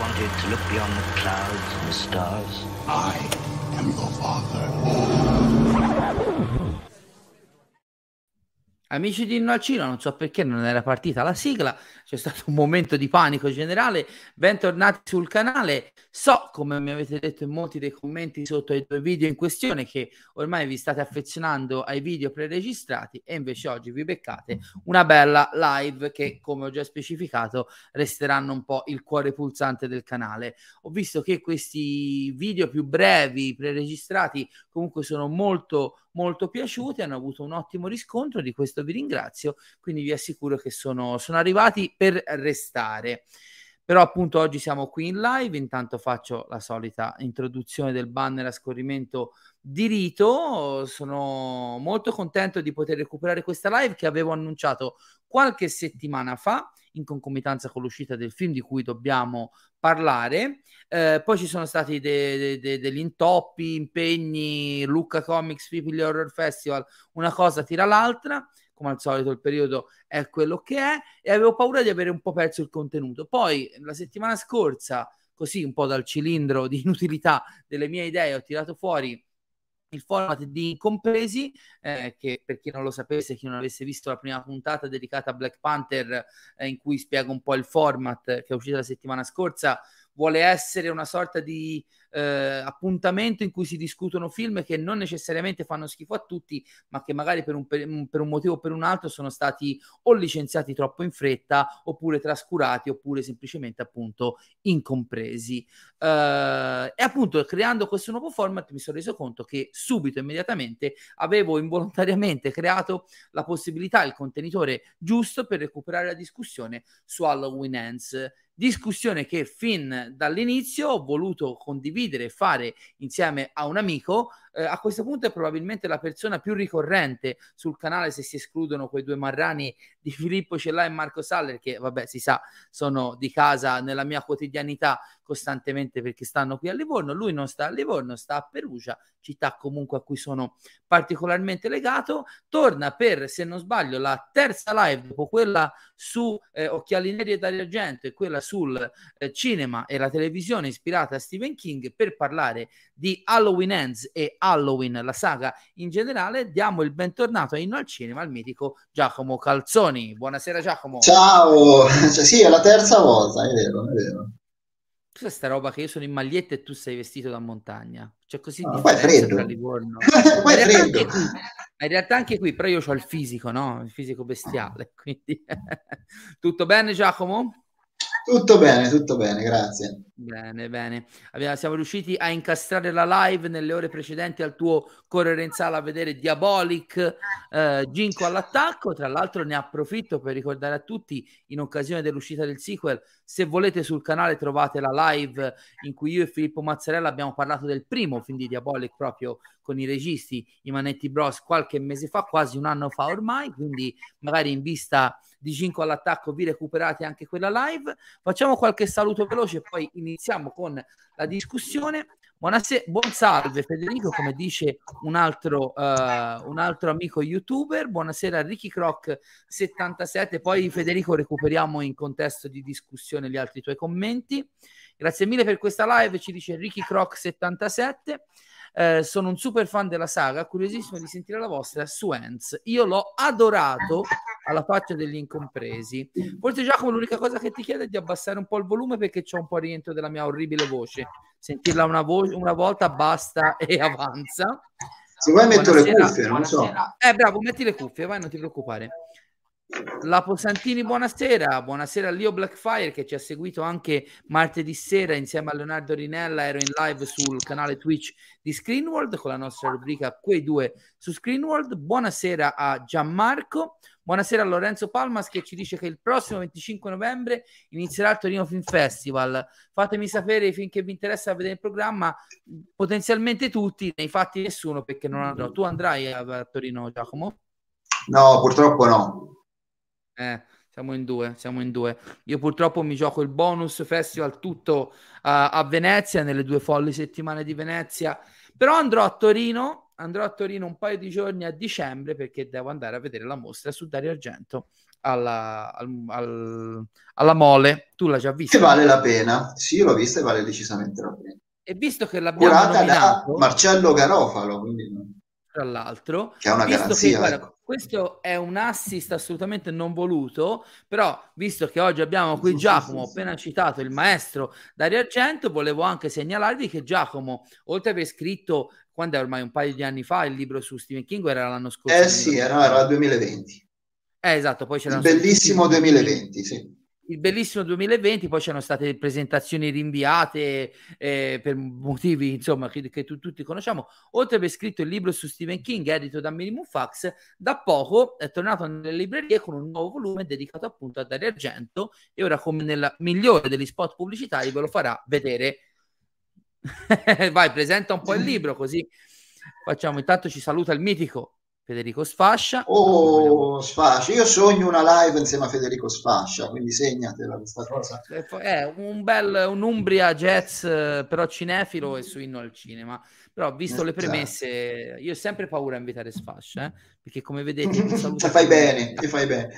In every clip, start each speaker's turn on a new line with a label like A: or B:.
A: wanted to look beyond the clouds and the stars.
B: I am your father.
C: Amici di Inno al Cino, non so perché non era partita la sigla, c'è stato un momento di panico generale. Bentornati sul canale. So, come mi avete detto in molti dei commenti sotto i due video in questione, che ormai vi state affezionando ai video preregistrati e invece oggi vi beccate una bella live che, come ho già specificato, resteranno un po' il cuore pulsante del canale. Ho visto che questi video più brevi, preregistrati, comunque sono molto molto piaciuti, hanno avuto un ottimo riscontro, di questo vi ringrazio, quindi vi assicuro che sono, sono arrivati per restare. Però appunto oggi siamo qui in live, intanto faccio la solita introduzione del banner a scorrimento di rito, sono molto contento di poter recuperare questa live che avevo annunciato qualche settimana fa in concomitanza con l'uscita del film di cui dobbiamo parlare. Eh, poi ci sono stati de- de- de- degli intoppi, impegni, Lucca Comics People Horror Festival, una cosa tira l'altra come al solito il periodo è quello che è e avevo paura di avere un po' perso il contenuto. Poi la settimana scorsa, così un po' dal cilindro di inutilità delle mie idee, ho tirato fuori il format di Incompresi, eh, che per chi non lo sapesse, chi non avesse visto la prima puntata dedicata a Black Panther, eh, in cui spiego un po' il format che è uscito la settimana scorsa, vuole essere una sorta di eh, appuntamento in cui si discutono film che non necessariamente fanno schifo a tutti, ma che magari per un, per, per un motivo o per un altro sono stati o licenziati troppo in fretta, oppure trascurati, oppure semplicemente appunto incompresi. Uh, e appunto creando questo nuovo format mi sono reso conto che subito, immediatamente, avevo involontariamente creato la possibilità, il contenitore giusto per recuperare la discussione su Halloween Ends discussione che fin dall'inizio ho voluto condividere e fare insieme a un amico. Eh, a questo punto è probabilmente la persona più ricorrente sul canale se si escludono quei due marrani di Filippo Cellà e Marco Saller che vabbè si sa sono di casa nella mia quotidianità costantemente perché stanno qui a Livorno. Lui non sta a Livorno, sta a Perugia, città comunque a cui sono particolarmente legato. Torna per, se non sbaglio, la terza live dopo quella su eh, Occhiali Neri e Dario Argento e quella sul eh, cinema e la televisione ispirata a Stephen King per parlare di Halloween Ends e Halloween, la saga in generale. Diamo il bentornato a Inno al Cinema al mitico Giacomo Calzoni. Buonasera Giacomo.
D: Ciao, cioè, sì, è la terza volta, è vero, è vero.
C: Cos'è sta roba che io sono in maglietta e tu sei vestito da montagna? Cioè così
D: no, poi è freddo.
C: Livorno.
D: poi è freddo.
C: In realtà anche qui, però io ho il fisico, no? Il fisico bestiale, quindi tutto bene Giacomo?
D: Tutto bene, tutto bene, grazie.
C: Bene, bene. Abbiamo, siamo riusciti a incastrare la live nelle ore precedenti al tuo correre in sala a vedere Diabolic eh, Ginko all'attacco. Tra l'altro ne approfitto per ricordare a tutti, in occasione dell'uscita del sequel, se volete sul canale trovate la live in cui io e Filippo Mazzarella abbiamo parlato del primo film di Diabolic proprio con i registi, i Manetti Bros, qualche mese fa, quasi un anno fa ormai, quindi magari in vista di 5 all'attacco vi recuperate anche quella live. Facciamo qualche saluto veloce e poi iniziamo con la discussione. Buonasera, buon salve Federico, come dice un altro, uh, un altro amico youtuber. Buonasera Ricky Croc 77. Poi Federico recuperiamo in contesto di discussione gli altri tuoi commenti. Grazie mille per questa live, ci dice Ricky Croc 77. Eh, sono un super fan della saga, curiosissimo di sentire la vostra su Ends. Io l'ho adorato alla faccia degli incompresi. Forse Giacomo l'unica cosa che ti chiedo è di abbassare un po' il volume perché c'è un po' rientro della mia orribile voce. Sentirla una, vo- una volta basta e avanza.
D: Se vuoi metto le cuffie, non so.
C: Eh bravo, metti le cuffie, vai, non ti preoccupare. Lapo Santini, buonasera. Buonasera a Leo Blackfire che ci ha seguito anche martedì sera insieme a Leonardo Rinella. Ero in live sul canale Twitch di Screenworld con la nostra rubrica Quei due su Screenworld. Buonasera a Gianmarco. Buonasera a Lorenzo Palmas che ci dice che il prossimo 25 novembre inizierà il Torino Film Festival. Fatemi sapere finché vi interessa vedere il programma, potenzialmente tutti, nei fatti nessuno perché non andrò. Tu andrai a Torino, Giacomo?
D: No, purtroppo no.
C: Eh, siamo in due, siamo in due. Io purtroppo mi gioco il bonus festival tutto uh, a Venezia, nelle due folli settimane di Venezia, però andrò a Torino, andrò a Torino un paio di giorni a dicembre perché devo andare a vedere la mostra su Dario Argento alla, al, al, alla mole. Tu l'hai già vista?
D: Che vale la pena. Sì, l'ho vista e vale decisamente la pena.
C: E visto che l'abbiamo
D: Curata
C: nominato,
D: da Marcello Garofalo, quindi...
C: tra l'altro,
D: che è una garanzia.
C: che, guarda,
D: ecco.
C: Questo è un assist assolutamente non voluto, però visto che oggi abbiamo qui Giacomo, appena citato il maestro Dario Argento, volevo anche segnalarvi che Giacomo, oltre ad aver scritto, quando è ormai un paio di anni fa, il libro su Stephen King, era l'anno scorso.
D: Eh sì, era, era il 2020.
C: Eh, esatto, poi c'era
D: Il bellissimo 2020, sì.
C: Il bellissimo 2020, poi c'erano state presentazioni rinviate eh, per motivi insomma che, che tu- tutti conosciamo. Oltre ad aver scritto il libro su Stephen King, edito da Minimum Fax, da poco è tornato nelle librerie con un nuovo volume dedicato appunto a Dario Argento e ora come nel migliore degli spot pubblicitari ve lo farà vedere. Vai, presenta un po' il libro così facciamo. Intanto ci saluta il mitico Federico Sfascia.
D: Oh, Sfascia. Io sogno una live insieme a Federico Sfascia, quindi segnatela questa cosa.
C: È fo- È un bel un Umbria jazz, eh, però cinefilo e su inno al cinema. Però, visto le
D: Esatto.
C: premesse, io ho sempre paura a invitare Sfascia, eh, perché come vedete,
D: Ti fai bene, ti fai bene.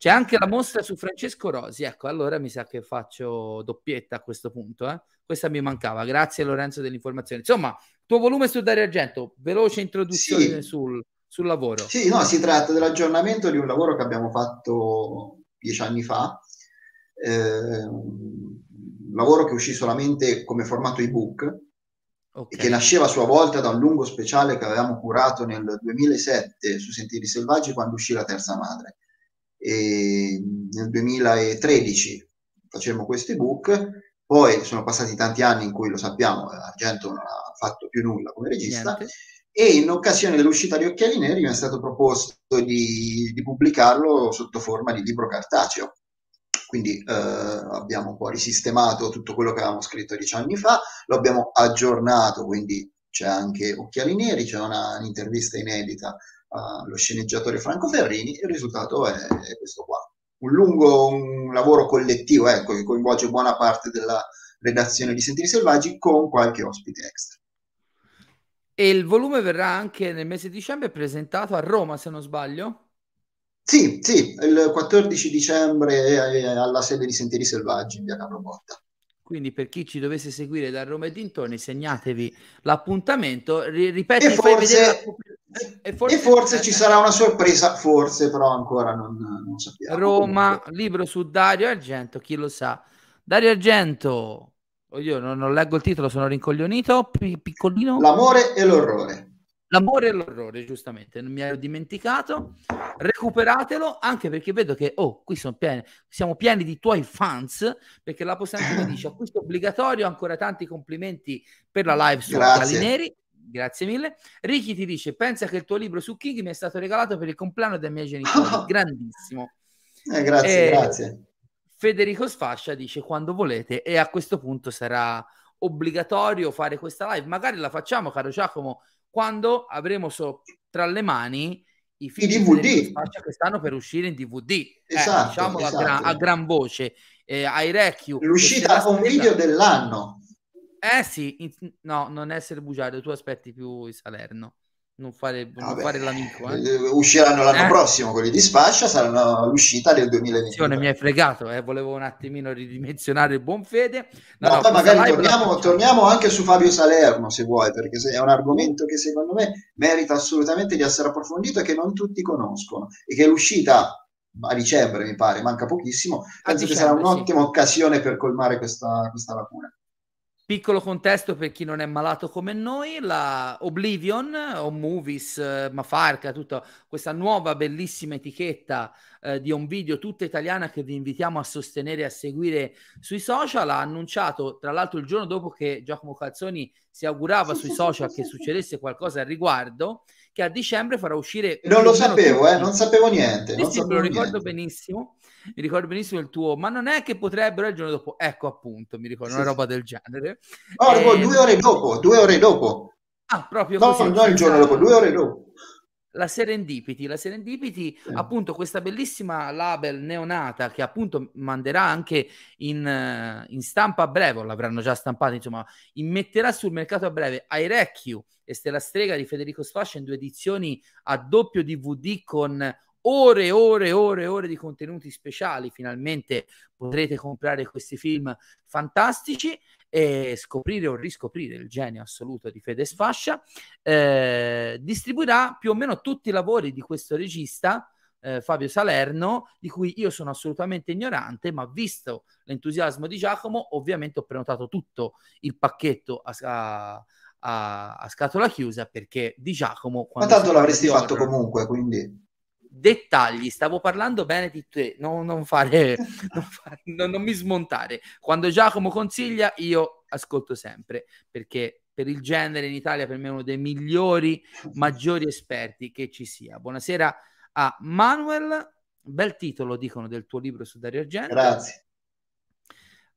C: C'è anche la mostra su Francesco Rosi. Ecco, allora mi sa che faccio doppietta a questo punto. eh. Questa mi mancava. Grazie Lorenzo dell'informazione. Insomma, tuo volume su Dario Argento, veloce introduzione
D: Sì.
C: sul, sul lavoro.
D: Sì, no, si tratta dell'aggiornamento di un lavoro che abbiamo fatto dieci anni fa, eh, un lavoro che uscì solamente come formato ebook
C: Ok.
D: e che nasceva a sua volta da un lungo speciale che avevamo curato nel 2007 su Sentieri Selvaggi quando uscì La Terza Madre. E nel 2013 facemmo questo ebook, poi sono passati tanti anni in cui lo sappiamo, Argento non ha fatto più nulla come regista,
C: Niente.
D: e in occasione dell'uscita di Occhiali Neri mi è stato proposto di, di pubblicarlo sotto forma di libro cartaceo. Quindi eh, abbiamo un po' risistemato tutto quello che avevamo scritto dieci anni fa, lo abbiamo aggiornato, quindi c'è anche Occhiali Neri, c'è una- un'intervista inedita allo sceneggiatore Franco Ferrini e il risultato è, questo qua. Un lungo un lavoro collettivo, ecco, che coinvolge buona parte della redazione di Sentieri Selvaggi con qualche ospite extra.
C: E il volume verrà anche nel mese di dicembre presentato a Roma, se non sbaglio.
D: Sì, sì, il 14 dicembre eh, alla sede di Sentieri Selvaggi in via Carlo Botta.
C: Quindi per chi ci dovesse seguire da Roma e dintorni, segnatevi l'appuntamento. Ri- ripeti,
D: E
C: fai la
D: forse, e forse ci sarà una sorpresa, forse, però ancora non, non sappiamo.
C: Roma,
D: Comunque,
C: libro su Dario Argento, chi lo sa. Dario Argento, io non, non leggo il titolo, sono rincoglionito, pi- piccolino.
D: L'amore e l'orrore.
C: L'amore e l'orrore, giustamente, non mi ero dimenticato. Recuperatelo anche perché vedo che, oh, qui sono pieni, siamo pieni di tuoi fans. Perché la Posante mi dice acquisto obbligatorio. Ancora tanti complimenti per la live su
D: Grazie.
C: Grazie mille. Ricky ti dice: Pensa che il tuo libro su King mi è stato regalato per il compleanno dei miei genitori. Grandissimo.
D: Eh, grazie,
C: Eh,
D: grazie.
C: Federico Sfascia dice quando volete e a questo punto sarà obbligatorio fare questa live. Magari la facciamo, caro Giacomo, quando avremo so- tra le mani i film
D: DVD.
C: Che stanno per uscire in DVD. Eh,
D: Esatto,
C: diciamolo a,
D: esatto.
C: gran, a gran voce. Eh, ai Recchio.
D: L'uscita con video dell'anno.
C: Eh sì, in- no, non essere bugiardo, tu aspetti più il Salerno. Non fare, non
D: Vabbè,
C: fare l'amico. Eh.
D: eh, usciranno l'anno
C: Eh.
D: prossimo quelli di Sfascia, saranno l'uscita del 2023.
C: Mi hai fregato, eh, volevo un attimino ridimensionare il buon fede. No,
D: No,
C: no,
D: poi magari
C: live la
D: torniamo, torniamo anche su Fabio Salerno se vuoi, perché è un argomento che secondo me merita assolutamente di essere approfondito e che non tutti conoscono e che l'uscita a dicembre mi pare, manca pochissimo, penso che sarà
C: dicembre, sì.
D: un'ottima occasione per colmare questa, questa lacuna.
C: Piccolo contesto per chi non è malato come noi, la Oblivion o Movies, eh, Mafarca, tutta questa nuova bellissima etichetta eh, di un video tutta italiana che vi invitiamo a sostenere e a seguire sui social, ha annunciato tra l'altro il giorno dopo che Giacomo Calzoni si augurava sui social che succedesse qualcosa al riguardo, che a dicembre farà uscire...
D: Non lo sapevo, eh, non sapevo niente,
C: Sì,
D: non
C: sì, me lo
D: sapevo
C: ricordo
D: niente.
C: benissimo. Mi ricordo benissimo il tuo, ma non è che potrebbero il giorno dopo. Ecco appunto, mi ricordo una roba del genere.
D: No, dopo,
C: Ehm,
D: due ore dopo, due ore dopo.
C: Ah, proprio
D: No,
C: così.
D: non il giorno dopo, due ore dopo.
C: La Serendipity, la Serendipity,
D: Sì.
C: appunto, questa bellissima label neonata che appunto manderà anche in, eh, in stampa a breve, o l'avranno già stampata, insomma, immetterà sul mercato a breve Rescue e Stella Strega di Federico Sfascia in due edizioni a doppio DVD con ore e ore e ore e ore di contenuti speciali. Finalmente potrete comprare questi film fantastici e scoprire o riscoprire il genio assoluto di Fede Sfascia. Eh, distribuirà più o meno tutti i lavori di questo regista. Eh, Fabio Salerno, di cui io sono assolutamente ignorante, ma visto l'entusiasmo di Giacomo, ovviamente ho prenotato tutto il pacchetto a, a, a, a scatola chiusa perché di Giacomo...
D: Ma tanto l'avresti fatto horror, comunque, quindi...
C: Dettagli, stavo parlando bene di te, non, non fare, non, fare non, non mi smontare. Quando Giacomo consiglia, io ascolto sempre perché per il genere in Italia per me è uno dei migliori, maggiori esperti che ci sia. Buonasera a Manuel, bel titolo dicono del tuo libro su Dario Argento.
D: Grazie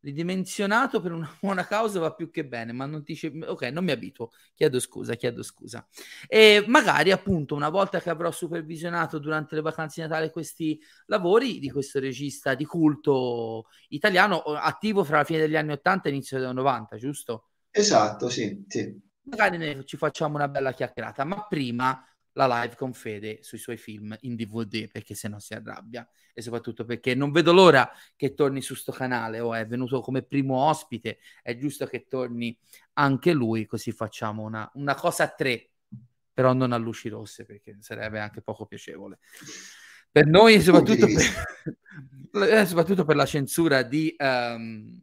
C: ridimensionato per una buona causa va più che bene, ma non dice ok, non mi abituo, chiedo scusa, chiedo scusa. E magari appunto una volta che avrò supervisionato durante le vacanze di Natale questi lavori di questo regista di culto italiano attivo fra la fine degli anni 80 e inizio degli 90, giusto?
D: Esatto, sì, sì.
C: Magari ci facciamo una bella chiacchierata, ma prima la live con Fede sui suoi film in DVD perché se no si arrabbia. E soprattutto perché non vedo l'ora che torni su sto canale o è venuto come primo ospite è giusto che torni anche lui così facciamo una, una cosa a tre però non a luci rosse perché sarebbe anche poco piacevole. Per noi soprattutto per, eh, soprattutto per la censura di, um,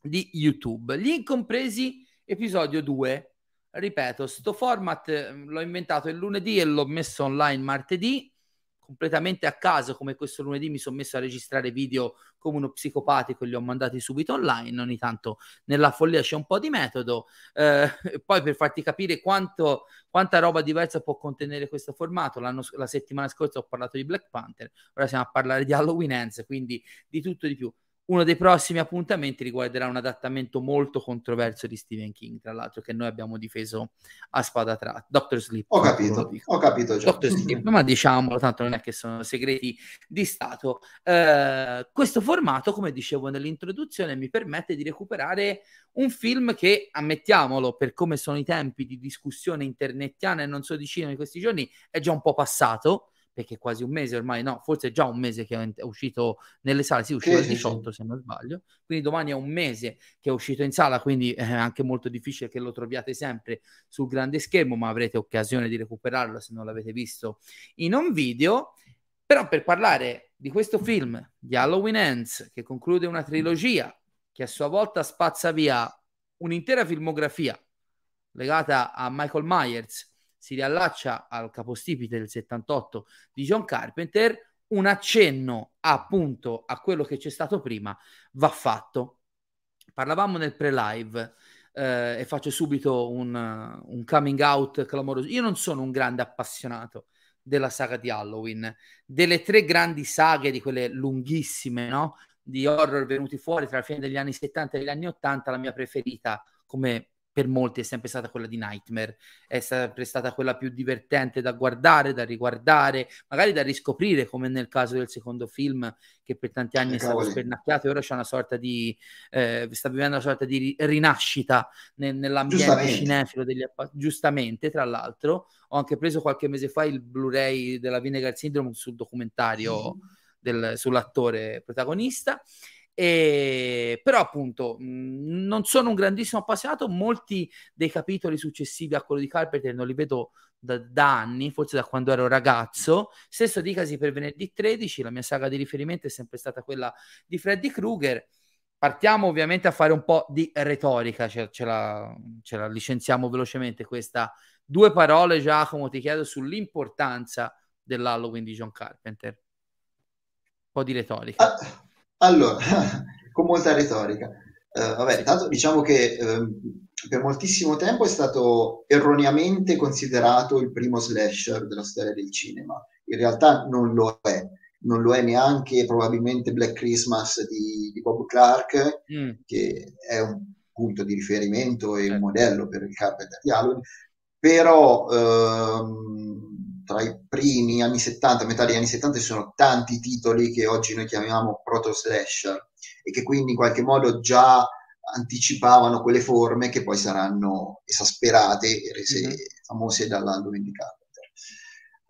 C: di YouTube. Gli incompresi episodio 2 ripeto, sto format ehm, l'ho inventato il lunedì e l'ho messo online martedì, completamente a caso, come questo lunedì mi sono messo a registrare video come uno psicopatico e li ho mandati subito online, ogni tanto nella follia c'è un po' di metodo, eh, poi per farti capire quanto, quanta roba diversa può contenere questo formato, la settimana scorsa ho parlato di Black Panther, ora siamo a parlare di Halloween Ends, quindi di tutto e di più uno dei prossimi appuntamenti riguarderà un adattamento molto controverso di Stephen King, tra l'altro, che noi abbiamo difeso a spada tratta. Doctor Sleep.
D: Ho capito, ho capito già.
C: Doctor Sleep, ma diciamolo, tanto non è che sono segreti di Stato. Eh, questo formato, come dicevo nell'introduzione, mi permette di recuperare un film che, ammettiamolo, per come sono i tempi di discussione internetiana e non so di cinema in questi giorni, è già un po' passato perché quasi un mese ormai, no, forse è già un mese che è uscito nelle sale, sì, è uscito il 18 se non sbaglio, quindi domani è un mese che è uscito in sala, quindi è anche molto difficile che lo troviate sempre sul grande schermo, ma avrete occasione di recuperarlo se non l'avete visto in un video. Però per parlare di questo film, di Halloween Ends, che conclude una trilogia che a sua volta spazza via un'intera filmografia legata a Michael Myers, si riallaccia al capostipite del 78 di John Carpenter, un accenno appunto a quello che c'è stato prima va fatto. Parlavamo nel pre-live eh, e faccio subito un, un coming out clamoroso. Io non sono un grande appassionato della saga di Halloween, delle tre grandi saghe di quelle lunghissime, no? Di horror venuti fuori tra la fine degli anni 70 e gli anni 80, la mia preferita come per molti è sempre stata quella di Nightmare, è sempre stata quella più divertente da guardare, da riguardare, magari da riscoprire, come nel caso del secondo film, che per tanti anni è stato spennacchiato e ora c'è una sorta di, eh, sta vivendo una sorta di rinascita nel, nell'ambiente cinefilo, degli giustamente, tra l'altro. Ho anche preso qualche mese fa il Blu-ray della Vinegar Syndrome sul documentario mm. del, sull'attore protagonista. E, però appunto mh, non sono un grandissimo appassionato, molti dei capitoli successivi a quello di Carpenter non li vedo da, da, anni, forse da quando ero ragazzo. Stesso dicasi per venerdì 13, la mia saga di riferimento è sempre stata quella di Freddy Krueger. Partiamo ovviamente a fare un po' di retorica, ce, ce, la, ce la licenziamo velocemente questa. Due parole Giacomo, ti chiedo sull'importanza dell'Halloween di John Carpenter. Un po' di retorica.
D: Ah allora, con molta retorica. Uh, vabbè, intanto diciamo che uh, per moltissimo tempo è stato erroneamente considerato il primo slasher della storia del cinema. In realtà non lo è, non lo è neanche probabilmente Black Christmas di, di Bob Clark, mm. che è un punto di riferimento e un certo. modello per il Carpenter di Halloween, però uh, tra i primi anni 70 metà degli anni 70 ci sono tanti titoli che oggi noi chiamiamo proto slasher e che quindi in qualche modo già anticipavano quelle forme che poi saranno esasperate e rese mm-hmm. famose dall'Halloween di Carpenter.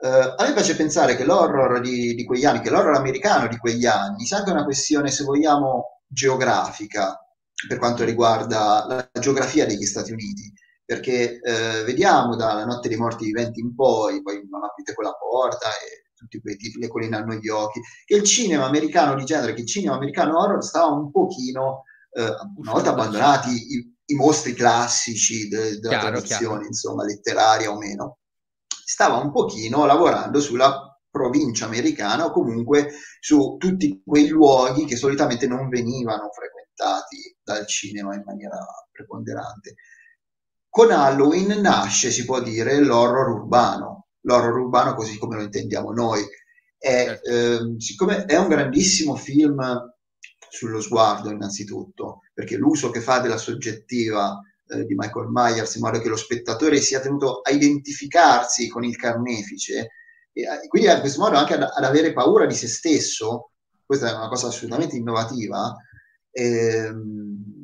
D: Uh, a me piace pensare che l'horror di, di, quegli anni, che l'horror americano di quegli anni, sia anche una questione, se vogliamo, geografica per quanto riguarda la geografia degli Stati Uniti, perché uh, vediamo dalla Notte dei Morti Viventi in poi, poi non aprite quella porta e tutti quei titoli, le colline hanno gli occhi, che il cinema americano di genere, che il cinema americano horror stava un pochino, uh, una volta abbandonati i, i mostri classici de, della chiaro, tradizione, chiaro. insomma, letteraria o meno, stava un pochino lavorando sulla provincia americana o comunque su tutti quei luoghi che solitamente non venivano frequentati dal cinema in maniera preponderante. Con Halloween nasce, si può dire, l'horror urbano, l'horror urbano così come lo intendiamo noi. È, eh, siccome è un grandissimo film sullo sguardo innanzitutto, perché l'uso che fa della soggettiva eh, di Michael Myers, in modo che lo spettatore sia tenuto a identificarsi con il carnefice, e, e quindi in questo modo anche ad, ad, avere paura di se stesso, questa è una cosa assolutamente innovativa, ehm,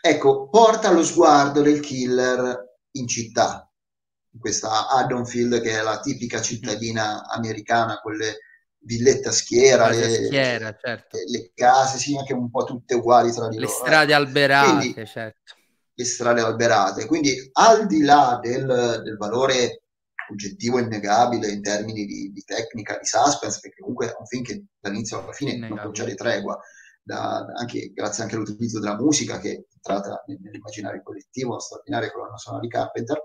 D: ecco, porta lo sguardo del killer in città, in questa Haddonfield che è la tipica cittadina americana, quelle villetta schiera,
C: le, schiera certo.
D: le, case, sì, anche un po' tutte uguali tra di
C: le
D: loro.
C: Le strade eh. alberate, Quindi, certo
D: le strade alberate. Quindi al di là del, del valore oggettivo innegabile in termini di, di, tecnica, di suspense, perché comunque è un film che dall'inizio alla fine innegabile. non concede tregua, da, anche, grazie anche all'utilizzo della musica che entrata nell'immaginario collettivo, una straordinaria colonna sonora di Carpenter.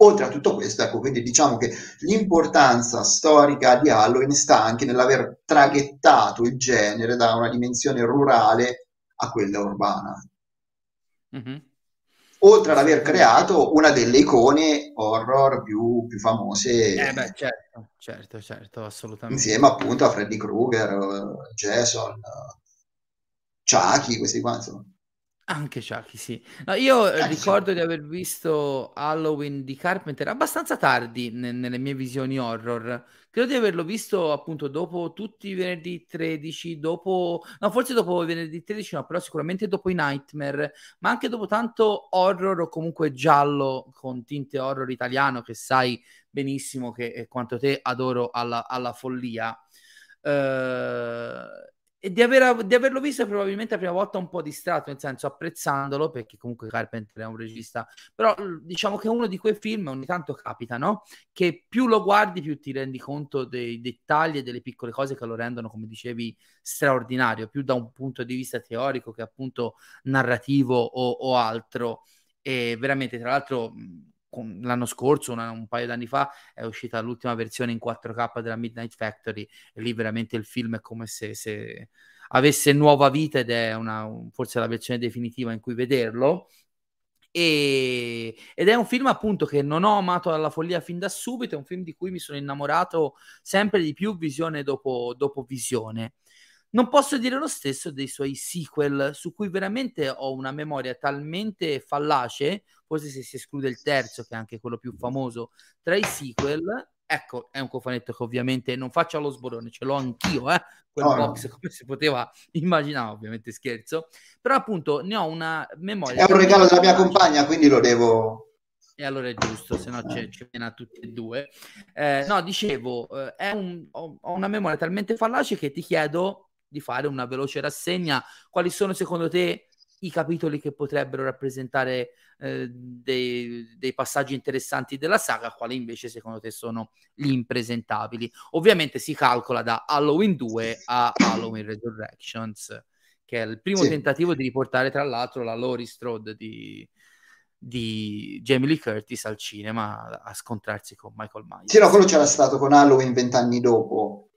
D: Oltre a tutto questo, ecco, quindi diciamo che l'importanza storica di Halloween sta anche nell'aver traghettato il genere da una dimensione rurale a quella urbana. Mm-hmm. Oltre ad aver creato una delle icone horror più, più famose.
C: Eh beh, certo, certo, certo, assolutamente.
D: Insieme appunto a Freddy Krueger, Jason, Chucky, questi qua, insomma.
C: Anche Chucky, sì. No, io eh, ricordo di aver visto Halloween di Carpenter abbastanza tardi ne- nelle mie visioni horror. Credo di averlo visto appunto dopo tutti i venerdì 13, dopo... No, forse dopo i venerdì 13 no, però sicuramente dopo i Nightmare, ma anche dopo tanto horror o comunque giallo con tinte horror italiano che sai benissimo che è quanto te adoro alla, alla follia. Uh, e di, aver, di, averlo visto probabilmente la prima volta un po' distratto, nel senso apprezzandolo, perché comunque Carpenter è un regista, però diciamo che uno di quei film ogni tanto capita, no? Che più lo guardi, più ti rendi conto dei dettagli e delle piccole cose che lo rendono, come dicevi, straordinario, più da un punto di vista teorico che appunto narrativo o, o altro. E veramente, tra l'altro l'anno scorso, una, un paio d'anni fa, è uscita l'ultima versione in 4K della Midnight Factory e lì veramente il film è come se, se avesse nuova vita ed è una, forse la versione definitiva in cui vederlo. E, ed è un film appunto che non ho amato alla follia fin da subito, è un film di cui mi sono innamorato sempre di più visione dopo, dopo visione. Non posso dire lo stesso dei suoi sequel, su cui veramente ho una memoria talmente fallace, forse se si esclude il terzo, che è anche quello più famoso, tra i sequel, ecco, è un cofanetto che ovviamente non faccio allo sborone, ce l'ho anch'io, eh, quel oh, box, no. come si poteva immaginare, ovviamente scherzo, però appunto ne ho una memoria.
D: È un regalo della mia compagna, quindi lo devo...
C: E allora è giusto, se no ci viene a tutti e due. Eh, no, dicevo, eh, un, ho, ho una memoria talmente fallace che ti chiedo di fare una veloce rassegna. Quali sono secondo te i capitoli che potrebbero rappresentare eh, dei, dei, passaggi interessanti della saga, quali invece secondo te sono gli impresentabili? Ovviamente si calcola da Halloween 2 a Halloween Resurrections, che è il primo sì. tentativo di riportare tra l'altro la Laurie Strode di, di Jamie Lee Curtis al cinema a scontrarsi con Michael Myers.
D: Sì, no, quello c'era stato con Halloween vent'anni dopo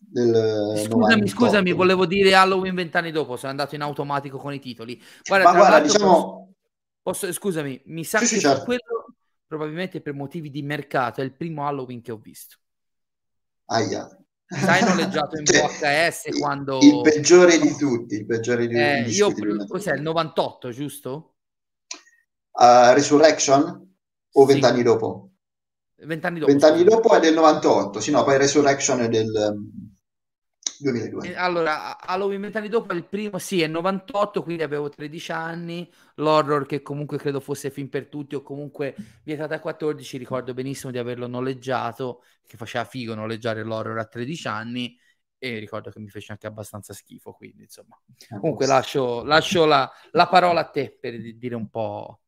C: del scusami, scusami, volevo dire Halloween vent'anni dopo, sono andato in automatico con i titoli.
D: Guarda, Ma guarda, diciamo...
C: Posso, posso, scusami, mi sa sì, che sì, certo. quello probabilmente per motivi di mercato è il primo Halloween che ho visto.
D: Aia.
C: Sai noleggiato in cioè, VHS quando...
D: Il peggiore di tutti, il peggiore di,
C: eh, di io, Cos'è, il 98, giusto?
D: Uh, Resurrection o vent'anni dopo?
C: Vent'anni dopo.
D: Vent'anni dopo è del 98, sì no, poi Resurrection è del 2002.
C: Eh, allora, Halloween vent'anni dopo, il primo sì, è 98, quindi avevo 13 anni. L'horror, che comunque credo fosse film per tutti, o comunque vietata a 14, ricordo benissimo di averlo noleggiato, che faceva figo noleggiare l'horror a 13 anni. E ricordo che mi fece anche abbastanza schifo, quindi insomma. Comunque lascio, lascio la, la, parola a te per dire un po'.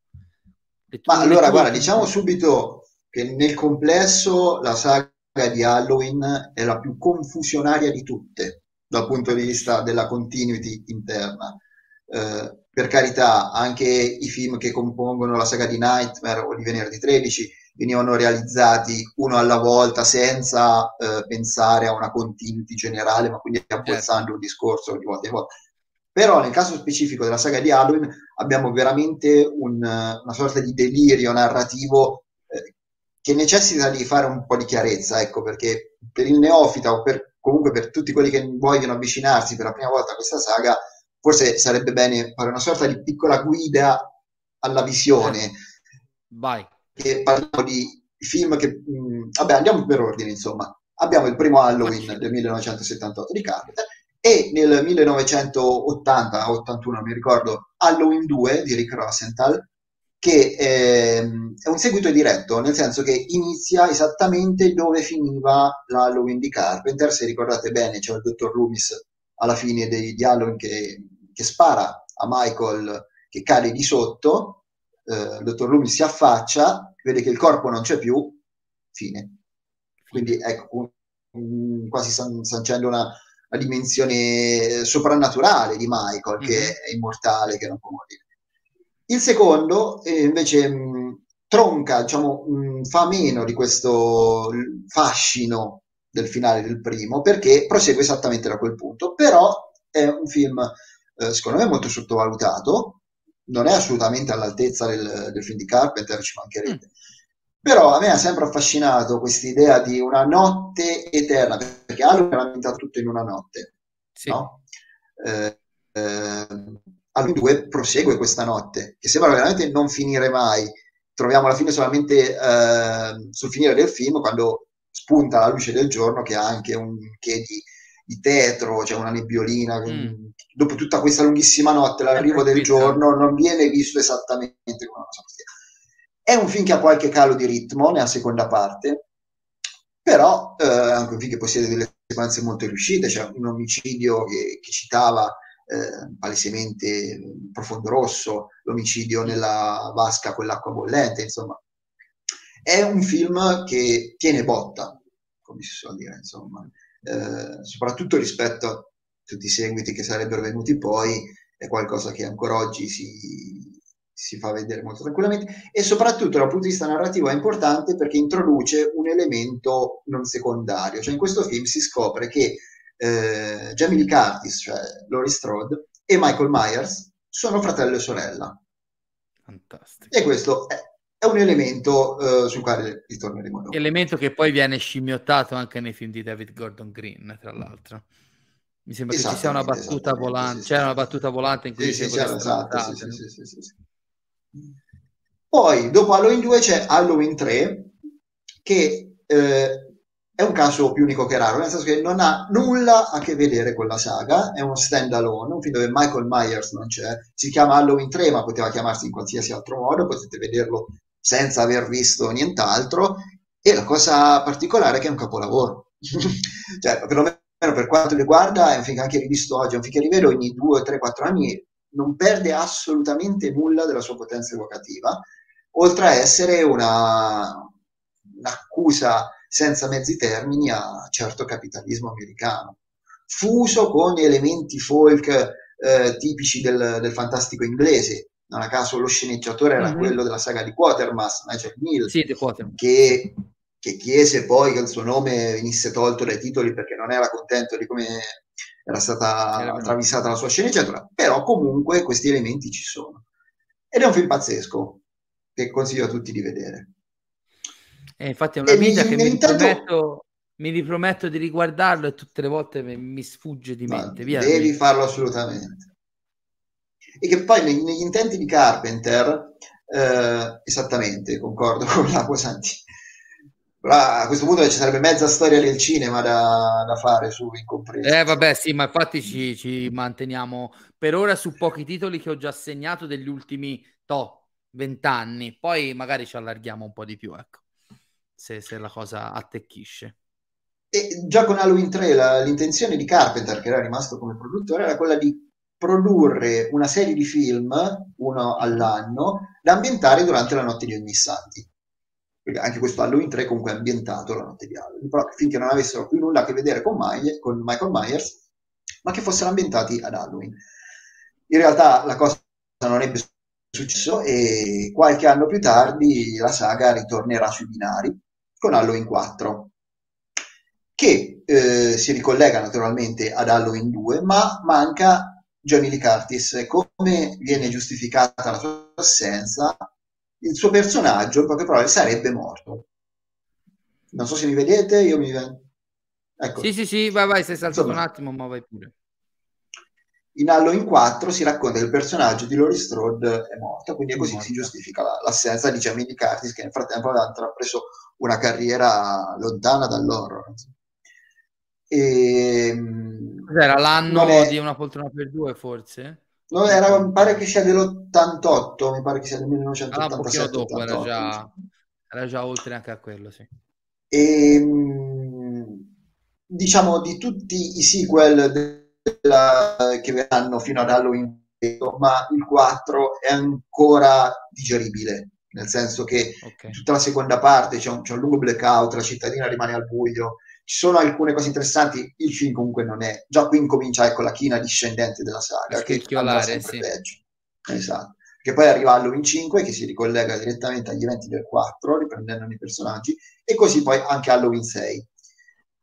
D: Ma allora, guarda, diciamo subito che nel complesso la saga di Halloween è la più confusionaria di tutte dal punto di vista della continuity interna. Eh, per carità, anche i film che compongono la saga di Nightmare o di Venerdì 13 venivano realizzati uno alla volta senza eh, pensare a una continuity generale, ma quindi certo. un discorso di volta in volta. Però nel caso specifico della saga di Halloween abbiamo veramente un, una sorta di delirio narrativo che necessita di fare un po' di chiarezza, ecco, perché per il neofita o per, comunque per tutti quelli che vogliono avvicinarsi per la prima volta a questa saga, forse sarebbe bene fare una sorta di piccola guida alla visione.
C: Vai.
D: Che parliamo di film che... Mh, mm, vabbè, andiamo per ordine, insomma. Abbiamo il primo Halloween del 1978 di Carpenter e nel 1980-81, mi ricordo, Halloween 2 di Rick Rosenthal, che ehm, è un seguito diretto, nel senso che inizia esattamente dove finiva l'Halloween di Carpenter. Se ricordate bene, c'è il dottor Loomis alla fine dei, di Halloween che, che, spara a Michael che cade di sotto. Eh, il dottor Loomis si affaccia, vede che il corpo non c'è più, fine. Quindi ecco, um, quasi san, sancendo una, una, dimensione soprannaturale di Michael, mm-hmm. che mhm. è immortale, che non può morire. Il secondo eh, invece mh, tronca, diciamo, mh, fa meno di questo fascino del finale del primo perché prosegue esattamente da quel punto, però è un film eh, secondo me molto sottovalutato, non è assolutamente all'altezza del, del film di Carpenter, ci mancherebbe. Mm. Però a me ha sempre affascinato questa idea di una notte eterna, perché Halloween era ambientato tutto in una notte, sì. no? Eh, eh, Halloween 2 prosegue questa notte, che sembra veramente non finire mai. Troviamo alla fine solamente eh, sul finire del film, quando spunta la luce del giorno, che ha anche un che di, di tetro, c'è cioè una nebbiolina. Mm. Dopo tutta questa lunghissima notte, l'arrivo del giorno non viene visto esattamente come una cosa così. È un film che ha qualche calo di ritmo nella seconda parte, però eh, anche un film che possiede delle sequenze molto riuscite, c'è un omicidio che, che citava eh, palesemente profondo rosso, l'omicidio nella vasca con l'acqua bollente, insomma. È un film che tiene botta, come si suol dire, insomma, eh, soprattutto rispetto a tutti i seguiti che sarebbero venuti poi, è qualcosa che ancora oggi si, si fa vedere molto tranquillamente e soprattutto dal punto di vista narrativo è importante perché introduce un elemento non secondario, cioè in questo film si scopre che eh, Jamie Lee Curtis, cioè Laurie Strode, e Michael Myers sono fratello e sorella.
C: Fantastico.
D: E questo è, è un elemento eh, sul quale ritorneremo dopo.
C: Elemento che poi viene scimmiottato anche nei film di David Gordon Green, tra l'altro. Mi sembra che ci sia una battuta volante, sì, c'era una battuta volante in cui
D: sì, sì, esatto, sì, sì, sì, sì, Poi, dopo Halloween 2 c'è Halloween 3, che eh, è un caso più unico che raro, nel senso che non ha nulla a che vedere con la saga, è uno stand alone, un film dove Michael Myers non c'è, si chiama Halloween 3 ma poteva chiamarsi in qualsiasi altro modo, potete vederlo senza aver visto nient'altro, e la cosa particolare è che è un capolavoro, cioè perlomeno per quanto riguarda, è un film che anche rivisto oggi, è un film che rivedo ogni 2, 3, 4 anni, non perde assolutamente nulla della sua potenza evocativa, oltre a essere una, un'accusa senza mezzi termini a certo capitalismo americano, fuso con elementi folk eh, tipici del, del, fantastico inglese. Non a caso lo sceneggiatore era mm-hmm. quello della saga di Quatermass, Nigel Mill,
C: sì,
D: che, che chiese poi che il suo nome venisse tolto dai titoli perché non era contento di come era stata era travisata la sua sceneggiatura, però comunque questi elementi ci sono. Ed è un film pazzesco che consiglio a tutti di vedere.
C: E infatti è una vita che mi riprometto, mi riprometto di riguardarlo e tutte le volte mi sfugge di mente. Via,
D: devi via. farlo assolutamente. E che poi negli, negli intenti di Carpenter, eh, esattamente, concordo con la Santi, Però a questo punto ci sarebbe mezza storia del cinema da, da fare su Incompreso.
C: Eh vabbè sì, ma infatti ci, ci, manteniamo per ora su pochi titoli che ho già segnato degli ultimi to, 20 anni, poi magari ci allarghiamo un po' di più, ecco, se, se la cosa attecchisce.
D: E già con Halloween 3 la, l'intenzione di Carpenter, che era rimasto come produttore, era quella di produrre una serie di film, uno all'anno, da ambientare durante la notte di ogni santi perché anche questo Halloween 3 comunque è ambientato la notte di Halloween, però finché non avessero più nulla a che vedere con, Myers, con Michael Myers, ma che fossero ambientati ad Halloween. In realtà la cosa non ebbe successo e qualche anno più tardi la saga ritornerà sui binari con Halloween 4, che eh, si ricollega naturalmente ad Halloween 2, ma manca Johnny Lee Curtis. Come viene giustificata la sua assenza? il suo personaggio, in poche parole, sarebbe morto. Non so se mi vedete, io mi...
C: Ecco. Sì, sì, sì, vai, vai, sei saltato Insomma, un attimo, ma vai pure.
D: In Halloween 4 si racconta che il personaggio di Laurie Strode è morto, quindi è così si giustifica l'assenza di Jamie Lee Curtis, che nel frattempo ha preso una carriera lontana dall'horror.
C: E... Ehm, Cos'era l'anno è... di Una poltrona per due, forse?
D: No, era, mi pare che sia dell'88, mi pare che sia del 1987.
C: Ah, dopo, era già, era già, oltre anche a quello, sì.
D: E, ehm, diciamo, di tutti i sequel che verranno fino ad Halloween, ma il 4 è ancora digeribile, nel senso che okay. tutta la seconda parte c'è un, c'è un lungo blackout, la cittadina rimane al buio, ci sono alcune cose interessanti, il film comunque non è, già qui incomincia ecco la china discendente della saga, che andrà sempre sì. peggio. Esatto. Che poi arriva Halloween 5 che si ricollega direttamente agli eventi del 4, riprendendo i personaggi, e così poi anche Halloween 6.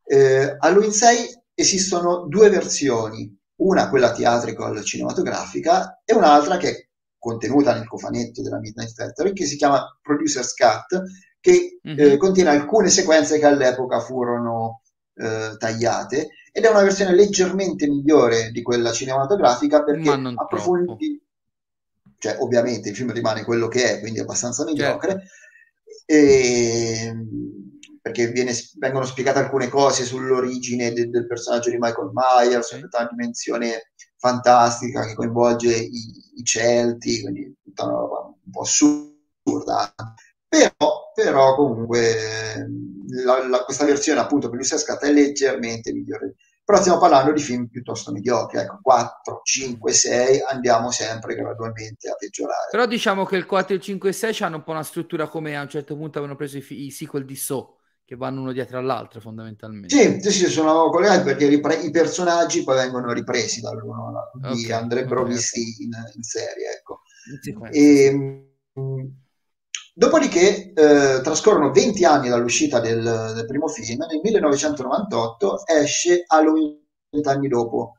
D: Eh, Halloween 6 esistono due versioni, una quella theatrical cinematografica e un'altra che è contenuta nel cofanetto della Midnight Factory che si chiama Producer's Cut che mm-hmm. eh, contiene alcune sequenze che all'epoca furono eh, tagliate ed è una versione leggermente migliore di quella cinematografica perché approfondi cioè ovviamente il film rimane quello che è quindi abbastanza mediocre certo. e, perché viene, vengono spiegate alcune cose sull'origine de, del personaggio di Michael Myers tutta una dimensione fantastica che coinvolge i, i Celti quindi tutta una roba un po' assurda però, però comunque la, la, questa versione appunto per Lucia Scatta è leggermente migliore. Però stiamo parlando di film piuttosto mediocri, ecco, 4, 5, 6, andiamo sempre gradualmente a peggiorare.
C: Però diciamo che il 4, il 5 e 6 hanno un po' una struttura come a un certo punto avevano preso i, i sequel di So, che vanno uno dietro all'altro fondamentalmente.
D: Sì, sì, sì sono collegati perché ripre- i personaggi poi vengono ripresi dall'uno all'altro, okay, andrebbero okay, visti okay. In, in, serie, ecco. E, ehm, Dopodiché eh, trascorrono 20 anni dall'uscita del, del, primo film, nel 1998 esce Halloween 20 anni dopo,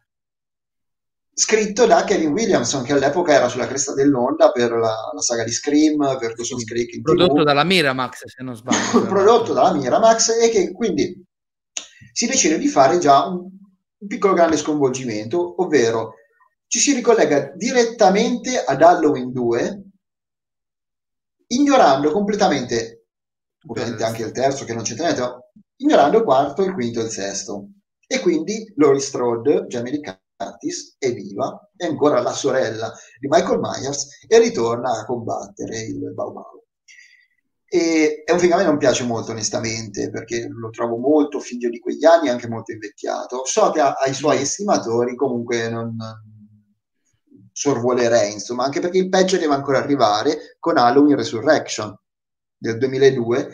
D: scritto da Kevin Williamson, che all'epoca era sulla cresta dell'onda per la, la saga di Scream, per Dawson's Creek
C: in Prodotto TV. dalla Miramax, se non sbaglio.
D: prodotto dalla Miramax e che quindi si decide di fare già un, un piccolo grande sconvolgimento, ovvero ci si ricollega direttamente ad Halloween 2 ignorando completamente, ovviamente anche il terzo che non c'entra niente, ignorando il quarto, il quinto e il sesto. E quindi Laurie Strode, Jamie Lee Curtis, è viva, è ancora la sorella di Michael Myers e ritorna a combattere il Bau Bau. E è un film che a me non piace molto onestamente perché lo trovo molto figlio di quegli anni e anche molto invecchiato. So che ai suoi estimatori comunque non, sorvolerei, insomma, anche perché il peggio deve ancora arrivare con Halloween Resurrection del 2002,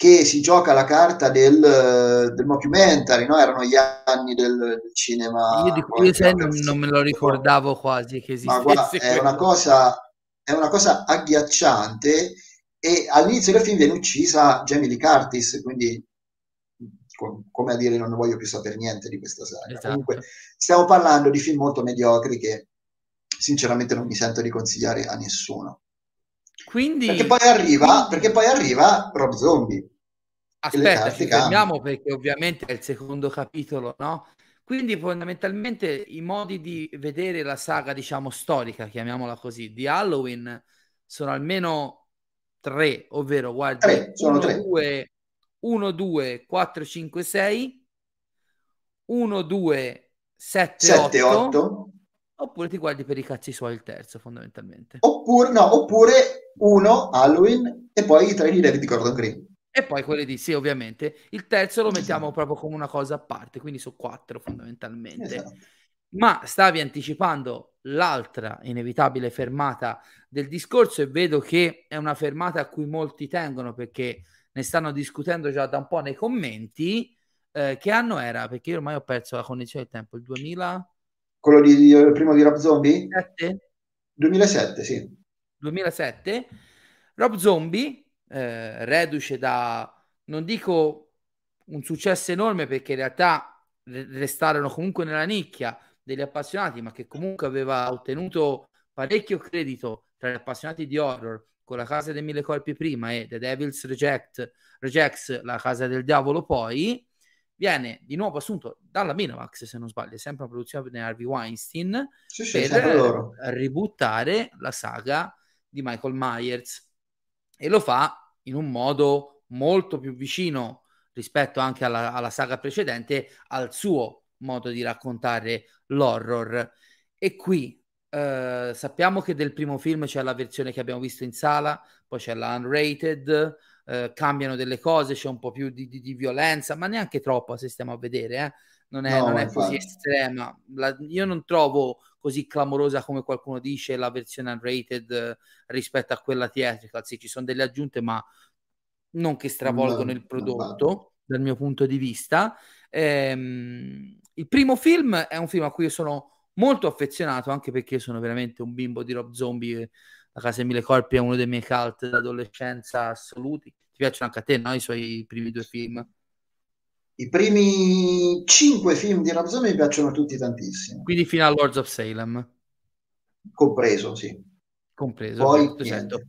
D: che si gioca la carta del, del mockumentary, no? erano gli anni del, del cinema.
C: Io di cui non, non, me lo ricordavo quasi che esistesse. Ma guarda,
D: è una, cosa, è una cosa agghiacciante e all'inizio del film viene uccisa Jamie Lee Curtis, quindi come a dire non ne voglio più sapere niente di questa saga. Esatto. Comunque stiamo parlando di film molto mediocri che sinceramente non mi sento di consigliare a nessuno.
C: Quindi...
D: Perché poi arriva, perché poi arriva Rob Zombie.
C: Aspetta, ci fermiamo perché ovviamente è il secondo capitolo, no? Quindi fondamentalmente i modi di vedere la saga, diciamo, storica, chiamiamola così, di Halloween sono almeno tre, ovvero uno,
D: tre.
C: due, 1, 2, 4, 5, 6, 1, 2, 7,
D: 7,
C: 8,
D: 8.
C: oppure ti guardi per i cazzi suoi il terzo fondamentalmente.
D: Oppure, no, oppure uno Halloween e poi i tre di David Gordon Green.
C: E poi quelli di sì, ovviamente. Il terzo lo mettiamo proprio come una cosa a parte, quindi su quattro fondamentalmente.
D: Esatto.
C: Ma stavi anticipando l'altra inevitabile fermata del discorso e vedo che è una fermata a cui molti tengono perché ne stanno discutendo già da un po' nei commenti. Eh, che anno era? Perché io ormai ho perso la connessione del tempo. Il 2007?
D: Quello di, il primo di Rob Zombie? 2007, sì.
C: 2007. Rob Zombie, eh, reduce da, non dico un successo enorme perché in realtà restarono comunque nella nicchia degli appassionati, ma che comunque aveva ottenuto parecchio credito tra gli appassionati di horror con la casa dei mille colpi prima e The Devil's Reject, Rejects, la casa del diavolo poi, viene di nuovo assunto dalla Minamax, se non sbaglio, sempre una produzione di Harvey Weinstein,
D: Sì,
C: per ributtare la saga di Michael Myers e lo fa in un modo molto più vicino rispetto anche alla, alla saga precedente al suo modo di raccontare l'horror e qui eh, sappiamo che del primo film c'è la versione che abbiamo visto in sala poi c'è la unrated eh, cambiano delle cose c'è un po' più di, di, di violenza ma neanche troppo se stiamo a vedere eh. Non è,
D: No,
C: non è così estrema La- io non trovo così clamorosa come qualcuno dice la versione unrated eh, rispetto a quella theatrical. Sì, ci sono delle aggiunte, ma non che stravolgono
D: No,
C: il prodotto, dal mio punto di vista. Ehm, il primo film è un film a cui io sono molto affezionato, anche perché io sono veramente un bimbo di Rob Zombie. La Casa Mille Corpi è uno dei miei cult d'adolescenza assoluti. Ti piacciono anche a te, no? I suoi primi due film?
D: I primi cinque film di Rob Zombie mi piacciono tutti tantissimo,
C: Quindi fino a Lords of Salem,
D: compreso, sì.
C: compreso.
D: Poi
C: certo, certo.